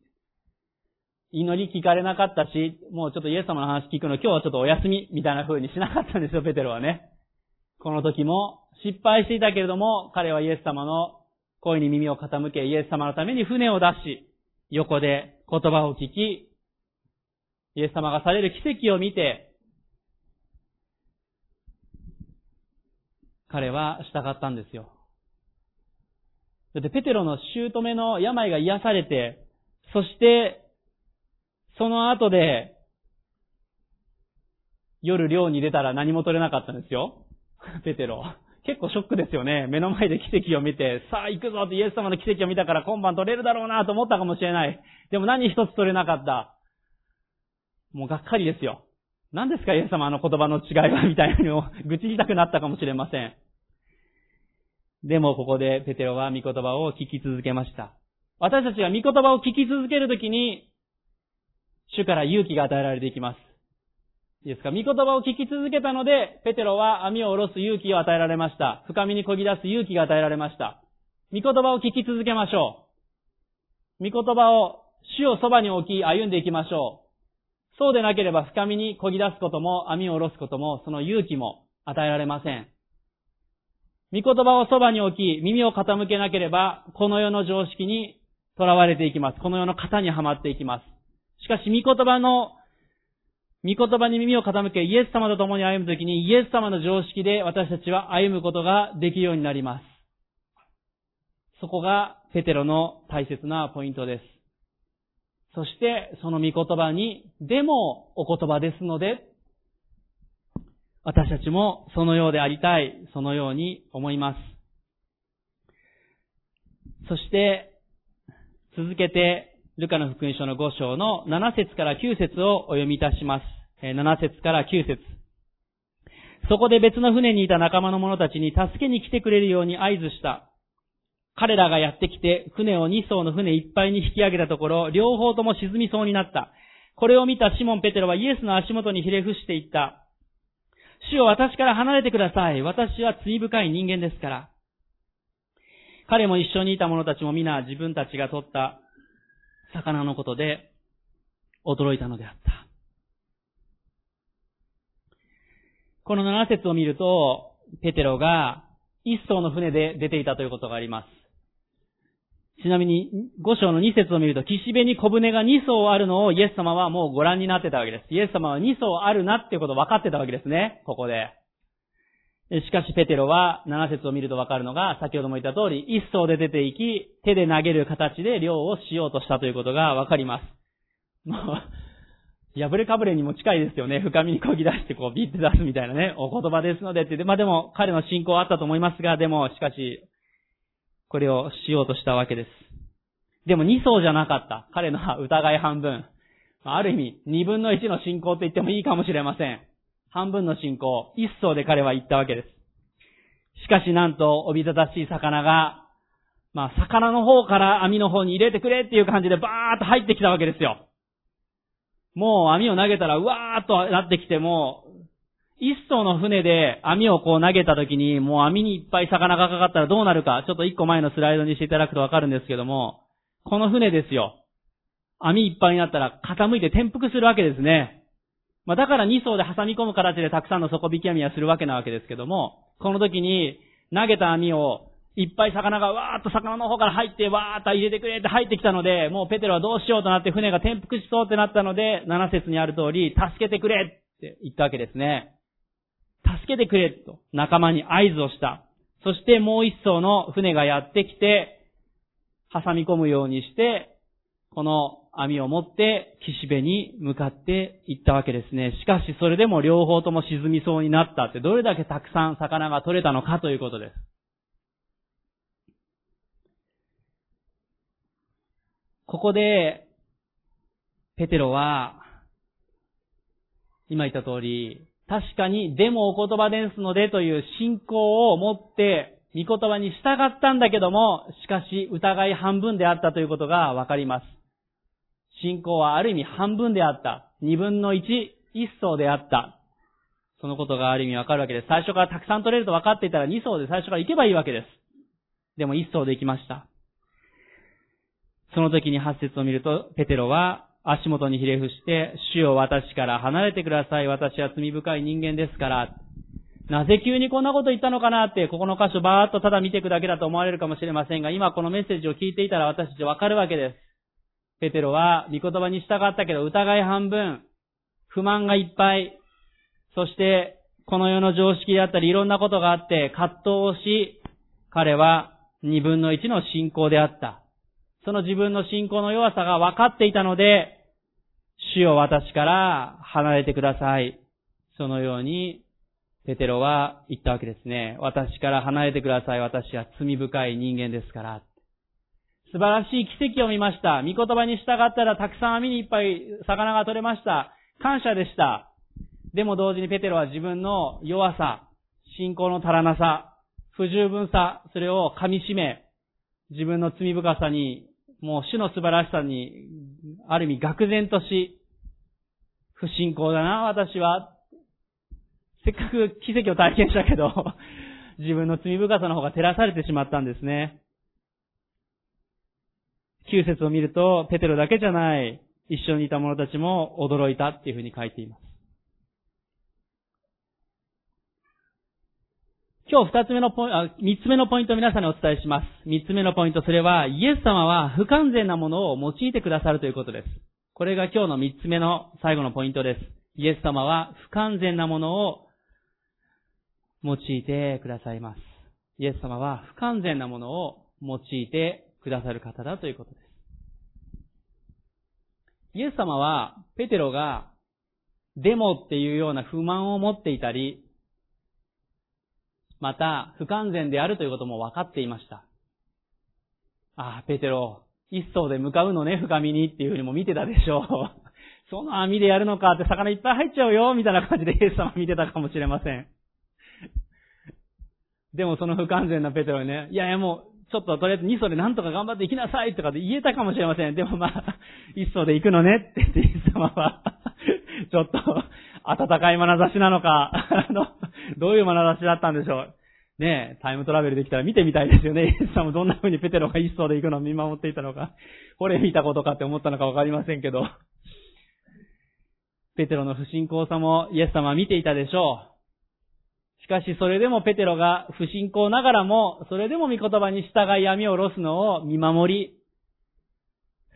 祈り聞かれなかったし、もうちょっとイエス様の話聞くの今日はちょっとお休み、みたいな風にしなかったんですよ、ペテロはね。この時も、失敗していたけれども、彼はイエス様の声に耳を傾け、イエス様のために船を出し、横で言葉を聞き、イエス様がされる奇跡を見て、彼は従ったんですよ。だってペテロの姑の病が癒されて、そして、その後で、夜寮に出たら何も取れなかったんですよ。ペテロ。結構ショックですよね。目の前で奇跡を見て、さあ行くぞってイエス様の奇跡を見たから今晩取れるだろうなと思ったかもしれない。でも何一つ取れなかった。もうがっかりですよ。何ですかイエス様の言葉の違いはみたいなのを 愚痴りたくなったかもしれません。でもここでペテロは御言葉を聞き続けました。私たちが御言葉を聞き続けるときに、主から勇気が与えられていきます。いいですか？御言葉を聞き続けたので、ペテロは網を下ろす勇気を与えられました。深みに漕ぎ出す勇気が与えられました。御言葉を聞き続けましょう。御言葉を主をそばに置き歩んでいきましょう。そうでなければ深みに漕ぎ出すことも、網を下ろすことも、その勇気も与えられません。御言葉をそばに置き、耳を傾けなければ、この世の常識に囚われていきます。この世の型にはまっていきます。しかし、御言葉の、御言葉に耳を傾け、イエス様と共に歩むときに、イエス様の常識で私たちは歩むことができるようになります。そこが、ペテロの大切なポイントです。そして、その御言葉に、でもお言葉ですので、私たちもそのようでありたい、そのように思います。そして、続けて、ルカの福音書の5章の7節から9節をお読みいたします。7節から9節そこで別の船にいた仲間の者たちに助けに来てくれるように合図した。彼らがやってきて、船を2艘の船いっぱいに引き上げたところ、両方とも沈みそうになった。これを見たシモン・ペテロはイエスの足元にひれ伏していった。主を私から離れてください。私は罪深い人間ですから。彼も一緒にいた者たちも皆自分たちが取った魚のことで驚いたのであった。この7節を見ると、ペテロが一艘の船で出ていたということがあります。ちなみに、五章の二節を見ると、岸辺に小舟が二層あるのをイエス様はもうご覧になってたわけです。イエス様は二層あるなっていうことを分かってたわけですね、ここで。しかし、ペテロは、七節を見ると分かるのが、先ほども言った通り、一層で出て行き、手で投げる形で漁をしようとしたということが分かります。もう、破れかぶれにも近いですよね。深みにこぎ出してこうビッて出すみたいなね、お言葉ですのでって言って、まあでも彼の信仰はあったと思いますが、でも、しかし、これをしようとしたわけです。でも2層じゃなかった。彼の疑い半分。ある意味、2分の1の信仰と言ってもいいかもしれません。半分の信仰、1層で彼は言ったわけです。しかしなんと、おびただしい魚が、まあ、魚の方から網の方に入れてくれっていう感じでバーッと入ってきたわけですよ。もう網を投げたら、うわーっとなってきても、一艘の船で網をこう投げた時に、もう網にいっぱい魚がかかったらどうなるか、ちょっと一個前のスライドにしていただくとわかるんですけども、この船ですよ。網いっぱいになったら傾いて転覆するわけですね。まあ、だから二層で挟み込む形でたくさんの底引き網はするわけなわけですけども、この時に投げた網をいっぱい魚がわーっと魚の方から入ってわーっと入れてくれって入ってきたので、もうペテロはどうしようとなって船が転覆しそうってなったので、7節にある通り、助けてくれって言ったわけですね。助けてくれと仲間に合図をした。そしてもう一艘の船がやってきて、挟み込むようにして、この網を持って岸辺に向かって行ったわけですね。しかしそれでも両方とも沈みそうになったって、どれだけたくさん魚が取れたのかということです。ここで、ペテロは、今言った通り、確かに、でもお言葉ですのでという信仰を持って、御言葉に従ったんだけども、しかし疑い半分であったということがわかります。信仰はある意味半分であった。二分の一、一層であった。そのことがある意味わかるわけです。最初からたくさん取れると分かっていたら二層で最初から行けばいいわけです。でも一層で行きました。その時に八節を見ると、ペテロは足元にひれ伏して、主を私から離れてください。私は罪深い人間ですから。なぜ急にこんなこと言ったのかな？って、ここの箇所バーっとただ見ていくだけだと思われるかもしれませんが、今このメッセージを聞いていたら私たちわかるわけです。ペテロは御言葉に従ったけど疑い半分、不満がいっぱい、そしてこの世の常識であったりいろんなことがあって葛藤をし、彼は二分の一の信仰であった。その自分の信仰の弱さが分かっていたので、主を私から離れてください。そのように、ペテロは言ったわけですね。私から離れてください。私は罪深い人間ですから。素晴らしい奇跡を見ました。御言葉に従ったらたくさん網にいっぱい魚が取れました。感謝でした。でも同時にペテロは自分の弱さ、信仰の足らなさ、不十分さ、それを噛み締め、自分の罪深さにもう主の素晴らしさに、ある意味愕然とし、不信仰だな、私は。せっかく奇跡を体験したけど、自分の罪深さの方が照らされてしまったんですね。9節を見ると、ペテロだけじゃない、一緒にいた者たちも驚いたっていうふうに書いています。今日二つ目のポイント、三つ目のポイントを皆さんにお伝えします。三つ目のポイント、それは、イエス様は不完全なものを用いてくださるということです。これが今日の三つ目の最後のポイントです。イエス様は不完全なものを用いてくださいます。イエス様は不完全なものを用いてくださる方だということです。イエス様は、ペテロが、デモっていうような不満を持っていたり、また、不完全であるということも分かっていました。ああ、ペテロ、一層で向かうのね、深みにっていうふうにも見てたでしょう。その網でやるのかって魚いっぱい入っちゃうよ、みたいな感じでイエス様見てたかもしれません。でもその不完全なペテロにね、いやいやもう、ちょっととりあえず2層でなんとか頑張って行きなさいとかで言えたかもしれません。でもまあ、一層で行くのねって言ってイエス様は、ちょっと、温かい眼差しなのか、あの、どういう眼差しだったんでしょう。ねえタイムトラベルできたら見てみたいですよね。イエスさんもどんな風にペテロが一層で行くのを見守っていたのか、これ見たことかって思ったのかわかりませんけど、ペテロの不信仰さもイエス様は見ていたでしょう。しかしそれでもペテロが不信仰ながらも、それでも御言葉に従い闇を下ろすのを見守り、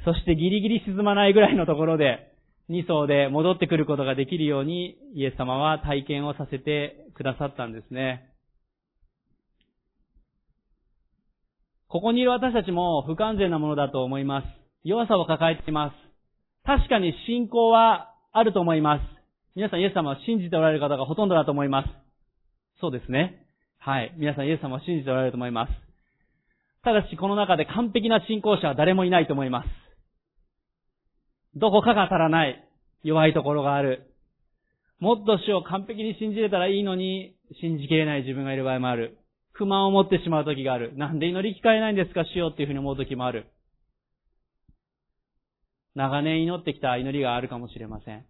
そしてギリギリ沈まないぐらいのところで、2層で戻ってくることができるように、イエス様は体験をさせてくださったんですね。ここにいる私たちも不完全なものだと思います。弱さを抱えています。確かに信仰はあると思います。皆さんイエス様を信じておられる方がほとんどだと思います。そうですね。はい。皆さんイエス様を信じておられると思います。ただしこの中で完璧な信仰者は誰もいないと思います。どこかが足らない。弱いところがある。もっと主を完璧に信じれたらいいのに、信じきれない自分がいる場合もある。不満を持ってしまう時がある。なんで祈り聞かれないんですか、しよっていうふうに思う時もある。長年祈ってきた祈りがあるかもしれません。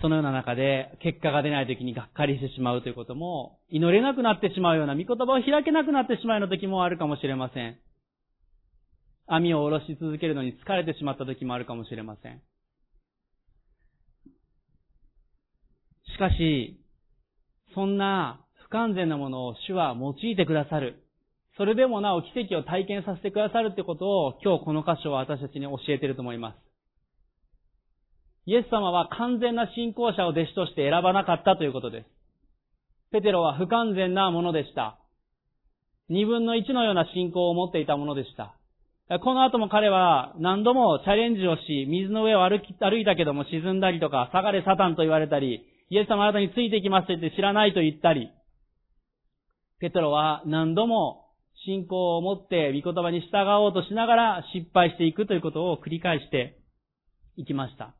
そのような中で、結果が出ない時にがっかりしてしまうということも、祈れなくなってしまうような、御言葉を開けなくなってしまうような時もあるかもしれません。網を下ろし続けるのに疲れてしまった時もあるかもしれません。しかし、そんな不完全なものを主は用いてくださる。それでもなお奇跡を体験させてくださるってことを今日この箇所は私たちに教えていると思います。イエス様は完全な信仰者を弟子として選ばなかったということです。ペテロは不完全なものでした。二分の一のような信仰を持っていたものでした。この後も彼は何度もチャレンジをし、水の上を歩き、歩いたけども沈んだりとか、下がれサタンと言われたり、イエス様あなたについていきますと言って知らないと言ったり、ペテロは何度も信仰を持って御言葉に従おうとしながら失敗していくということを繰り返していきました。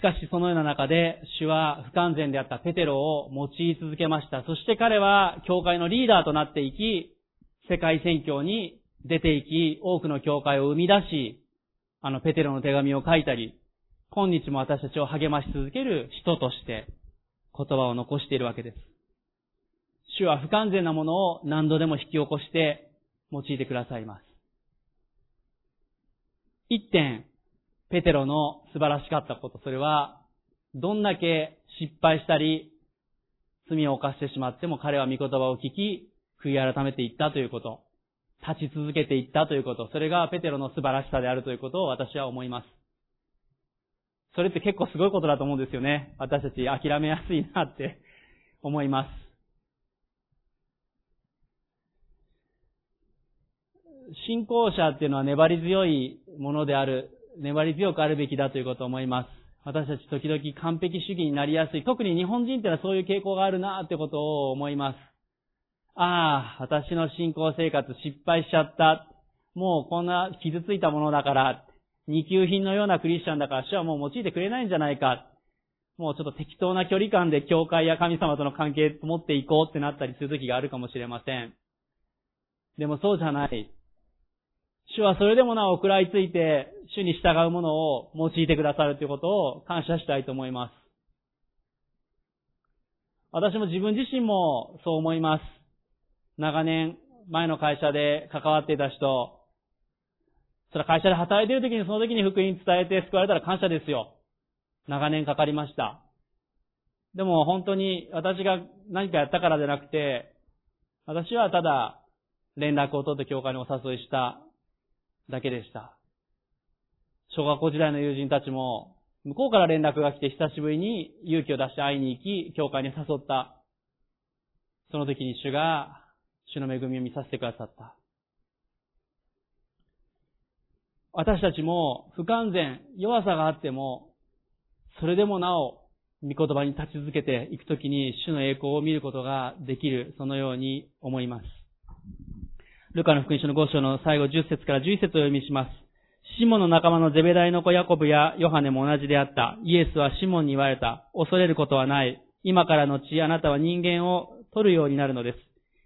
しかしそのような中で、主は不完全であったペテロを用い続けました。そして彼は教会のリーダーとなっていき、世界宣教に出ていき、多くの教会を生み出し、あのペテロの手紙を書いたり、今日も私たちを励まし続ける人として言葉を残しているわけです。主は不完全なものを何度でも引き起こして用いてくださいます。一点、ペテロの素晴らしかったこと、それは、どんだけ失敗したり、罪を犯してしまっても彼は御言葉を聞き、悔い改めていったということ、立ち続けていったということ、それがペテロの素晴らしさであるということを私は思います。それって結構すごいことだと思うんですよね。私たち諦めやすいなって思います。信仰者っていうのは粘り強いものである、粘り強くあるべきだということを思います。私たち時々完璧主義になりやすい。特に日本人ってのはそういう傾向があるなってことを思います。ああ、私の信仰生活失敗しちゃった。もうこんな傷ついたものだから、二級品のようなクリスチャンだから主はもう用いてくれないんじゃないか。もうちょっと適当な距離感で教会や神様との関係を持っていこうってなったりする時があるかもしれません。でもそうじゃない。主はそれでもなお食らいついて、主に従うものを用いてくださるということを感謝したいと思います。私も自分自身もそう思います。長年、前の会社で関わっていた人、それは会社で働いている時にその時に福音伝えて救われたら感謝ですよ。長年かかりました。でも本当に私が何かやったからじゃなくて、私はただ連絡を取って教会にお誘いしただけでした。小学校時代の友人たちも、向こうから連絡が来て久しぶりに勇気を出して会いに行き、教会に誘った。その時に主が主の恵みを見させてくださった。私たちも不完全、弱さがあっても、それでもなお、御言葉に立ち続けていくときに主の栄光を見ることができる、そのように思います。ルカの福音書の5章の最後10節から11節を読みします。シモンの仲間のゼベダイの子ヤコブやヨハネも同じであった。イエスはシモンに言われた。恐れることはない。今からのちあなたは人間を取るようになるのです。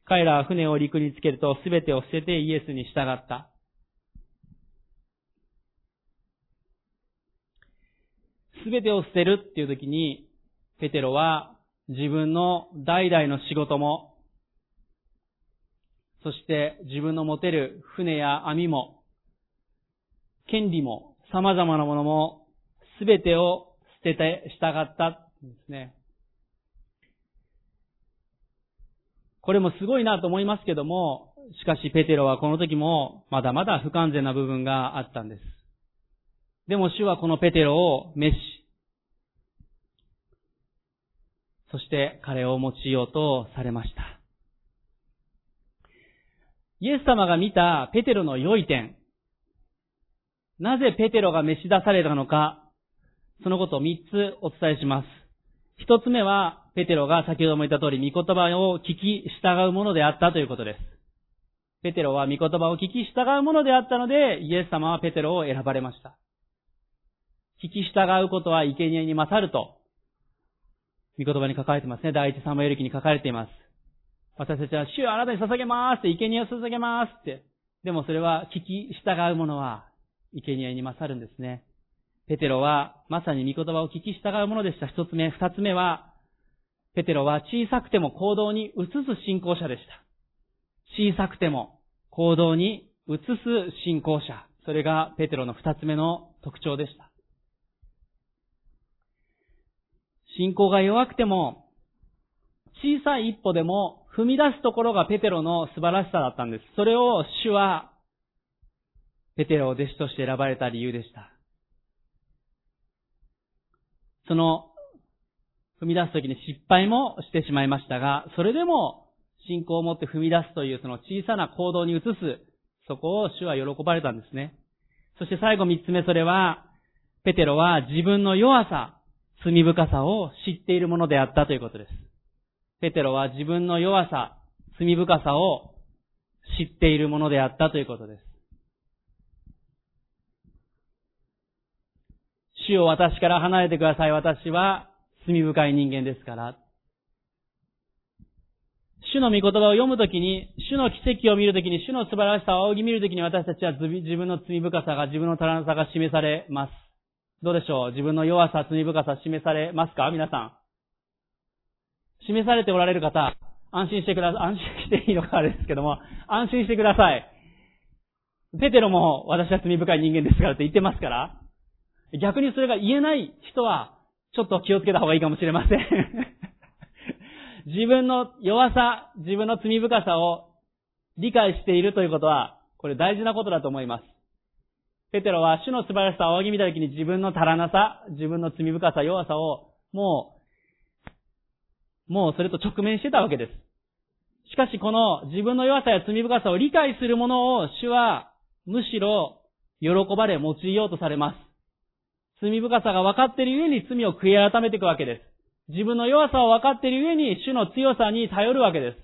彼らは船を陸につけると全てを捨ててイエスに従った。全てを捨てるっていう時に、ペテロは自分の代々の仕事も、そして自分の持てる船や網も、権利も、様々なものも、全てを捨てて従ったんですね。これもすごいなと思いますけども、しかしペテロはこの時もまだまだ不完全な部分があったんです。でも主はこのペテロを召し、そして彼を用いようとされました。イエス様が見たペテロの良い点、なぜペテロが召し出されたのか、そのことを三つお伝えします。一つ目は、ペテロが先ほども言った通り、御言葉を聞き従うものであったということです。ペテロは御言葉を聞き従うものであったので、イエス様はペテロを選ばれました。聞き従うことは生贄に勝ると、御言葉に書かれてますね。第一サムエル記に書かれています。私たちは、主よあなたに捧げますって、生贄を捧げますって。でもそれは、聞き従うものは、生贄に勝るんですね。ペテロは、まさに御言葉を聞き従うものでした。一つ目。二つ目は、ペテロは小さくても行動に移す信仰者でした。小さくても行動に移す信仰者。それがペテロの二つ目の特徴でした。信仰が弱くても、小さい一歩でも踏み出すところがペテロの素晴らしさだったんです。それを主は、ペテロを弟子として選ばれた理由でした。その、踏み出すときに失敗もしてしまいましたが、それでも信仰を持って踏み出すというその小さな行動に移す、そこを主は喜ばれたんですね。そして最後三つ目それは、ペテロは自分の弱さ、罪深さを知っているものであったということです。ペテロは自分の弱さ、罪深さを知っているものであったということです。主を私から離れてください。私は罪深い人間ですから。主の御言葉を読むときに、主の奇跡を見るときに、主の素晴らしさを仰ぎ見るときに私たちは自分の罪深さが、自分の足らなさが示されます。どうでしょう？自分の弱さ、罪深さ示されますか？皆さん。示されておられる方、安心してください。安心していいのかあれですけども、安心してください。ペテロも私は罪深い人間ですからって言ってますから、逆にそれが言えない人は、ちょっと気をつけた方がいいかもしれません。自分の弱さ、自分の罪深さを理解しているということは、これ大事なことだと思います。ペテロは主の素晴らしさを仰ぎ見たときに自分の足らなさ、自分の罪深さ、弱さを、もう、もうそれと直面してたわけです。しかしこの自分の弱さや罪深さを理解するものを主はむしろ喜ばれ用いようとされます。罪深さが分かっているゆえに罪を悔い改めていくわけです。自分の弱さを分かっているゆえに、主の強さに頼るわけです。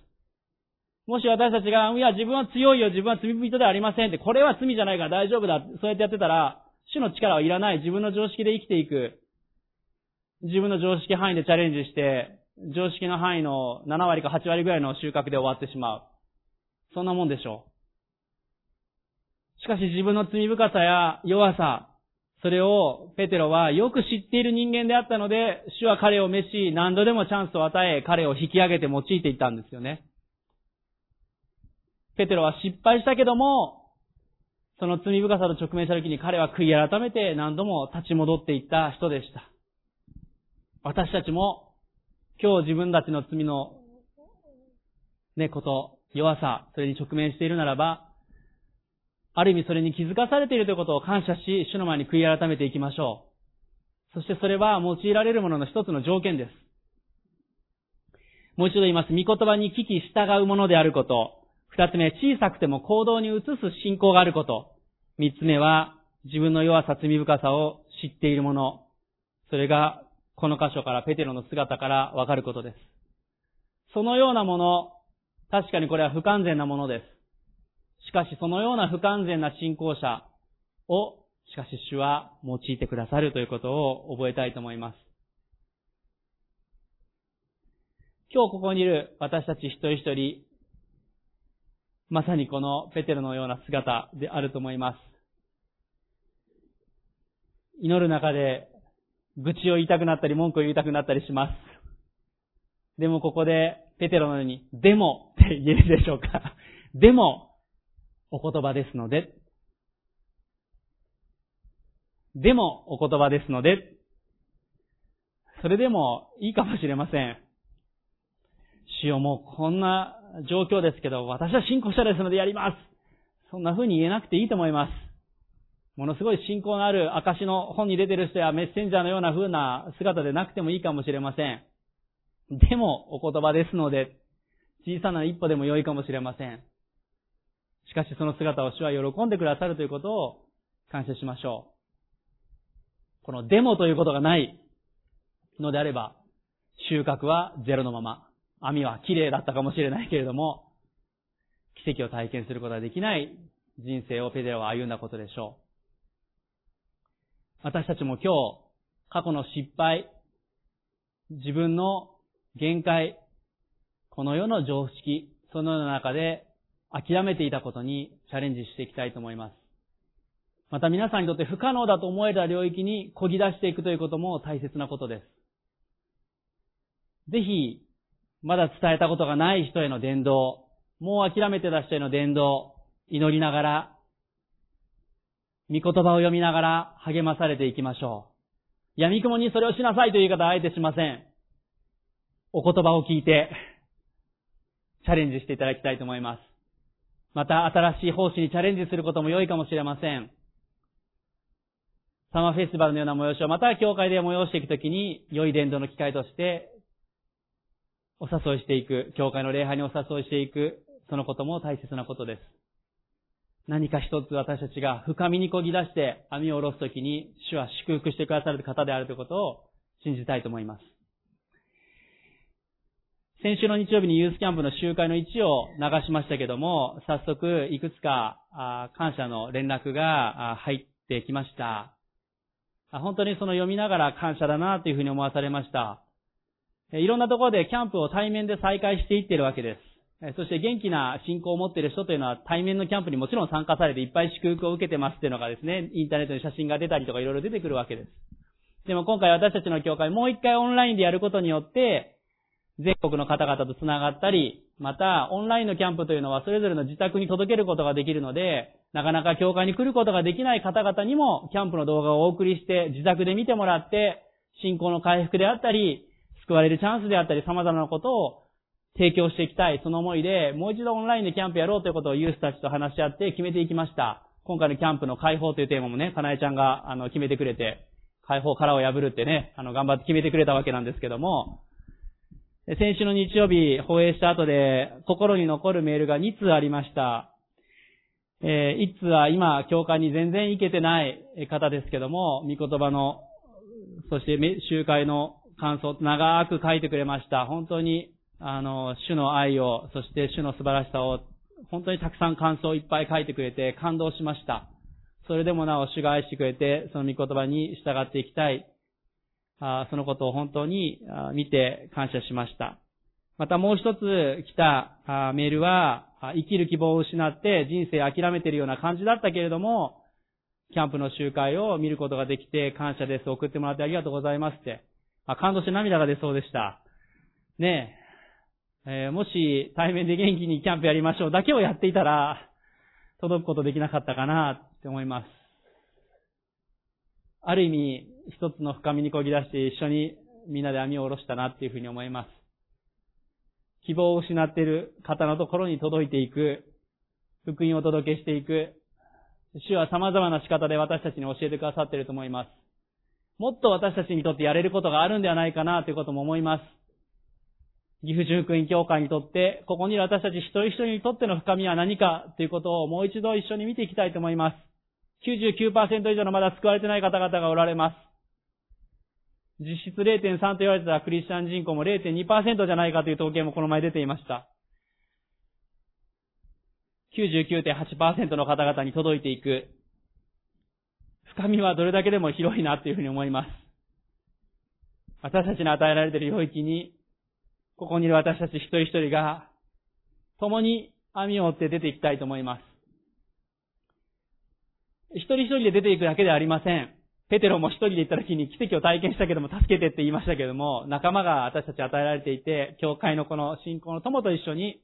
もし私たちが、いや、自分は強いよ、自分は罪人ではありませんって、これは罪じゃないから大丈夫だ、そうやってやってたら、主の力はいらない、自分の常識で生きていく。自分の常識範囲でチャレンジして、常識の範囲の7割か8割ぐらいの収穫で終わってしまう。そんなもんでしょう。しかし自分の罪深さや弱さ、それをペテロはよく知っている人間であったので、主は彼を召し、何度でもチャンスを与え、彼を引き上げて用いていったんですよね。ペテロは失敗したけども、その罪深さと直面した時に彼は悔い改めて何度も立ち戻っていった人でした。私たちも今日自分たちの罪のね、こと、弱さ、それに直面しているならば、ある意味それに気づかされているということを感謝し、主の前に悔い改めていきましょう。そしてそれは用いられるものの一つの条件です。もう一度言います。御言葉に聞き従うものであること。二つ目、小さくても行動に移す信仰があること。三つ目は、自分の弱さ、罪深さを知っているもの。それが、この箇所からペテロの姿からわかることです。そのようなもの、確かにこれは不完全なものです。しかしそのような不完全な信仰者を、しかし主は用いてくださるということを覚えたいと思います。今日ここにいる私たち一人一人、まさにこのペテロのような姿であると思います。祈る中で愚痴を言いたくなったり文句を言いたくなったりします。でもここでペテロのように、でも って言えるでしょうか？でも、お言葉ですので、でもお言葉ですので、それでもいいかもしれません。主よもうこんな状況ですけど、私は信仰者ですのでやります。そんな風に言えなくていいと思います。ものすごい信仰のある証の本に出てる人やメッセンジャーのような風な姿でなくてもいいかもしれません。でもお言葉ですので、小さな一歩でも良いかもしれません。しかしその姿を主は喜んでくださるということを感謝しましょう。このデモということがないのであれば、収穫はゼロのまま、網は綺麗だったかもしれないけれども、奇跡を体験することができない人生をペテロは歩んだことでしょう。私たちも今日、過去の失敗、自分の限界、この世の常識、そのような中で諦めていたことにチャレンジしていきたいと思います。また皆さんにとって不可能だと思えた領域に漕ぎ出していくということも大切なことです。ぜひ、まだ伝えたことがない人への伝道、もう諦めてた人への伝道、祈りながら、御言葉を読みながら励まされていきましょう闇雲にそれをしなさいという言い方はあえてしません。お言葉を聞いて、チャレンジしていただきたいと思います。また新しい奉仕にチャレンジすることも良いかもしれません。サマーフェスティバルのような催しをまた教会で催していくときに、良い伝道の機会として、お誘いしていく、教会の礼拝にお誘いしていく、そのことも大切なことです。何か一つ私たちが深みにこぎ出して網を下ろすときに、主は祝福してくださる方であるということを信じたいと思います。先週の日曜日にユースキャンプの集会の1を流しましたけども、早速いくつか感謝の連絡が入ってきました。本当にその読みながら感謝だなというふうに思わされました。いろんなところでキャンプを対面で再開していっているわけです。そして元気な信仰を持っている人というのは対面のキャンプにもちろん参加されていっぱい祝福を受けてますっていうのがですね、インターネットに写真が出たりとかいろいろ出てくるわけです。でも今回私たちの教会もう一回オンラインでやることによって、全国の方々と繋がったり、また、オンラインのキャンプというのはそれぞれの自宅に届けることができるので、なかなか教会に来ることができない方々にも、キャンプの動画をお送りして、自宅で見てもらって、信仰の回復であったり、救われるチャンスであったり、様々なことを提供していきたい、その思いで、もう一度オンラインでキャンプやろうということをユースたちと話し合って決めていきました。今回のキャンプの解放というテーマもね、かなえちゃんが、あの、決めてくれて、解放からを破るってね、あの、頑張って決めてくれたわけなんですけども、先週の日曜日放映した後で心に残るメールが2通ありました。えー、1通は今、教会に全然行けてない方ですけども、御言葉の、そして集会の感想、長く書いてくれました。本当に、あの、主の愛を、そして主の素晴らしさを、本当にたくさん感想をいっぱい書いてくれて感動しました。それでもなお主が愛してくれて、その御言葉に従っていきたい。そのことを本当に見て感謝しました。またもう一つ来たメールは、生きる希望を失って人生諦めているような感じだったけれども、キャンプの集会を見ることができて感謝です。送ってもらってありがとうございますって。感動して涙が出そうでした。ねえ、ー、もし対面で元気にキャンプやりましょうだけをやっていたら、届くことできなかったかなって思います。ある意味、一つの深みにこぎ出して一緒にみんなで網を下ろしたなっていうふうに思います。希望を失っている方のところに届いていく、福音をお届けしていく、主は様々な仕方で私たちに教えてくださっていると思います。もっと私たちにとってやれることがあるんではないかなということも思います。岐阜塾院教会にとって、ここにいる私たち一人一人にとっての深みは何かということをもう一度一緒に見ていきたいと思います。99%以上のまだ救われてない方々がおられます。実質0.3と言われてたクリスチャン人口も0.2%じゃないかという統計もこの前出ていました。99.8%の方々に届いていく。深みはどれだけでも広いなというふうに思います。私たちに与えられている領域に、ここにいる私たち一人一人が、共に網を追って出ていきたいと思います。一人一人で出ていくだけではありません。ペテロも一人で行った時に奇跡を体験したけども助けてって言いましたけども、仲間が私たち与えられていて、教会のこの信仰の友と一緒に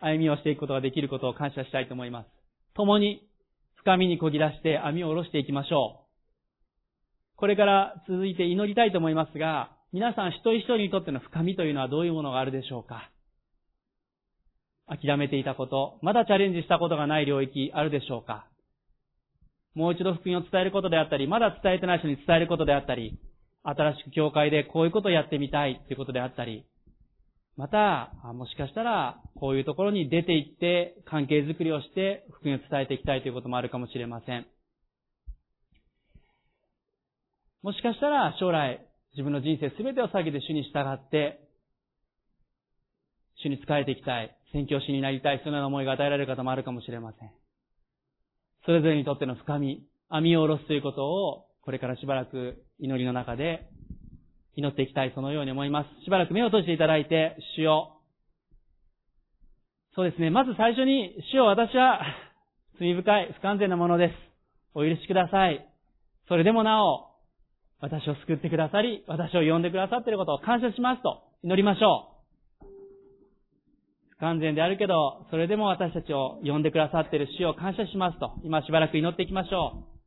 歩みをしていくことができることを感謝したいと思います。共に深みにこぎ出して網を下ろしていきましょう。これから続いて祈りたいと思いますが、皆さん一人一人にとっての深みというのはどういうものがあるでしょうか？諦めていたこと、まだチャレンジしたことがない領域あるでしょうか？もう一度福音を伝えることであったり、まだ伝えてない人に伝えることであったり、新しく教会でこういうことをやってみたいということであったり、また、もしかしたら、こういうところに出て行って、関係づくりをして、福音を伝えていきたいということもあるかもしれません。もしかしたら、将来、自分の人生すべてを下げて主に従って、主に仕えていきたい、宣教師になりたい、そのような思いが与えられる方もあるかもしれません。それぞれにとっての深み、網を下ろすということを、これからしばらく祈りの中で祈っていきたい、そのように思います。しばらく目を閉じていただいて、主よ。そうですね、まず最初に、主よ私は罪深い、不完全なものです。お許しください。それでもなお、私を救ってくださり、私を呼んでくださっていることを感謝しますと祈りましょう。不完全であるけど、それでも私たちを呼んでくださっている主を感謝しますと、今しばらく祈っていきましょう。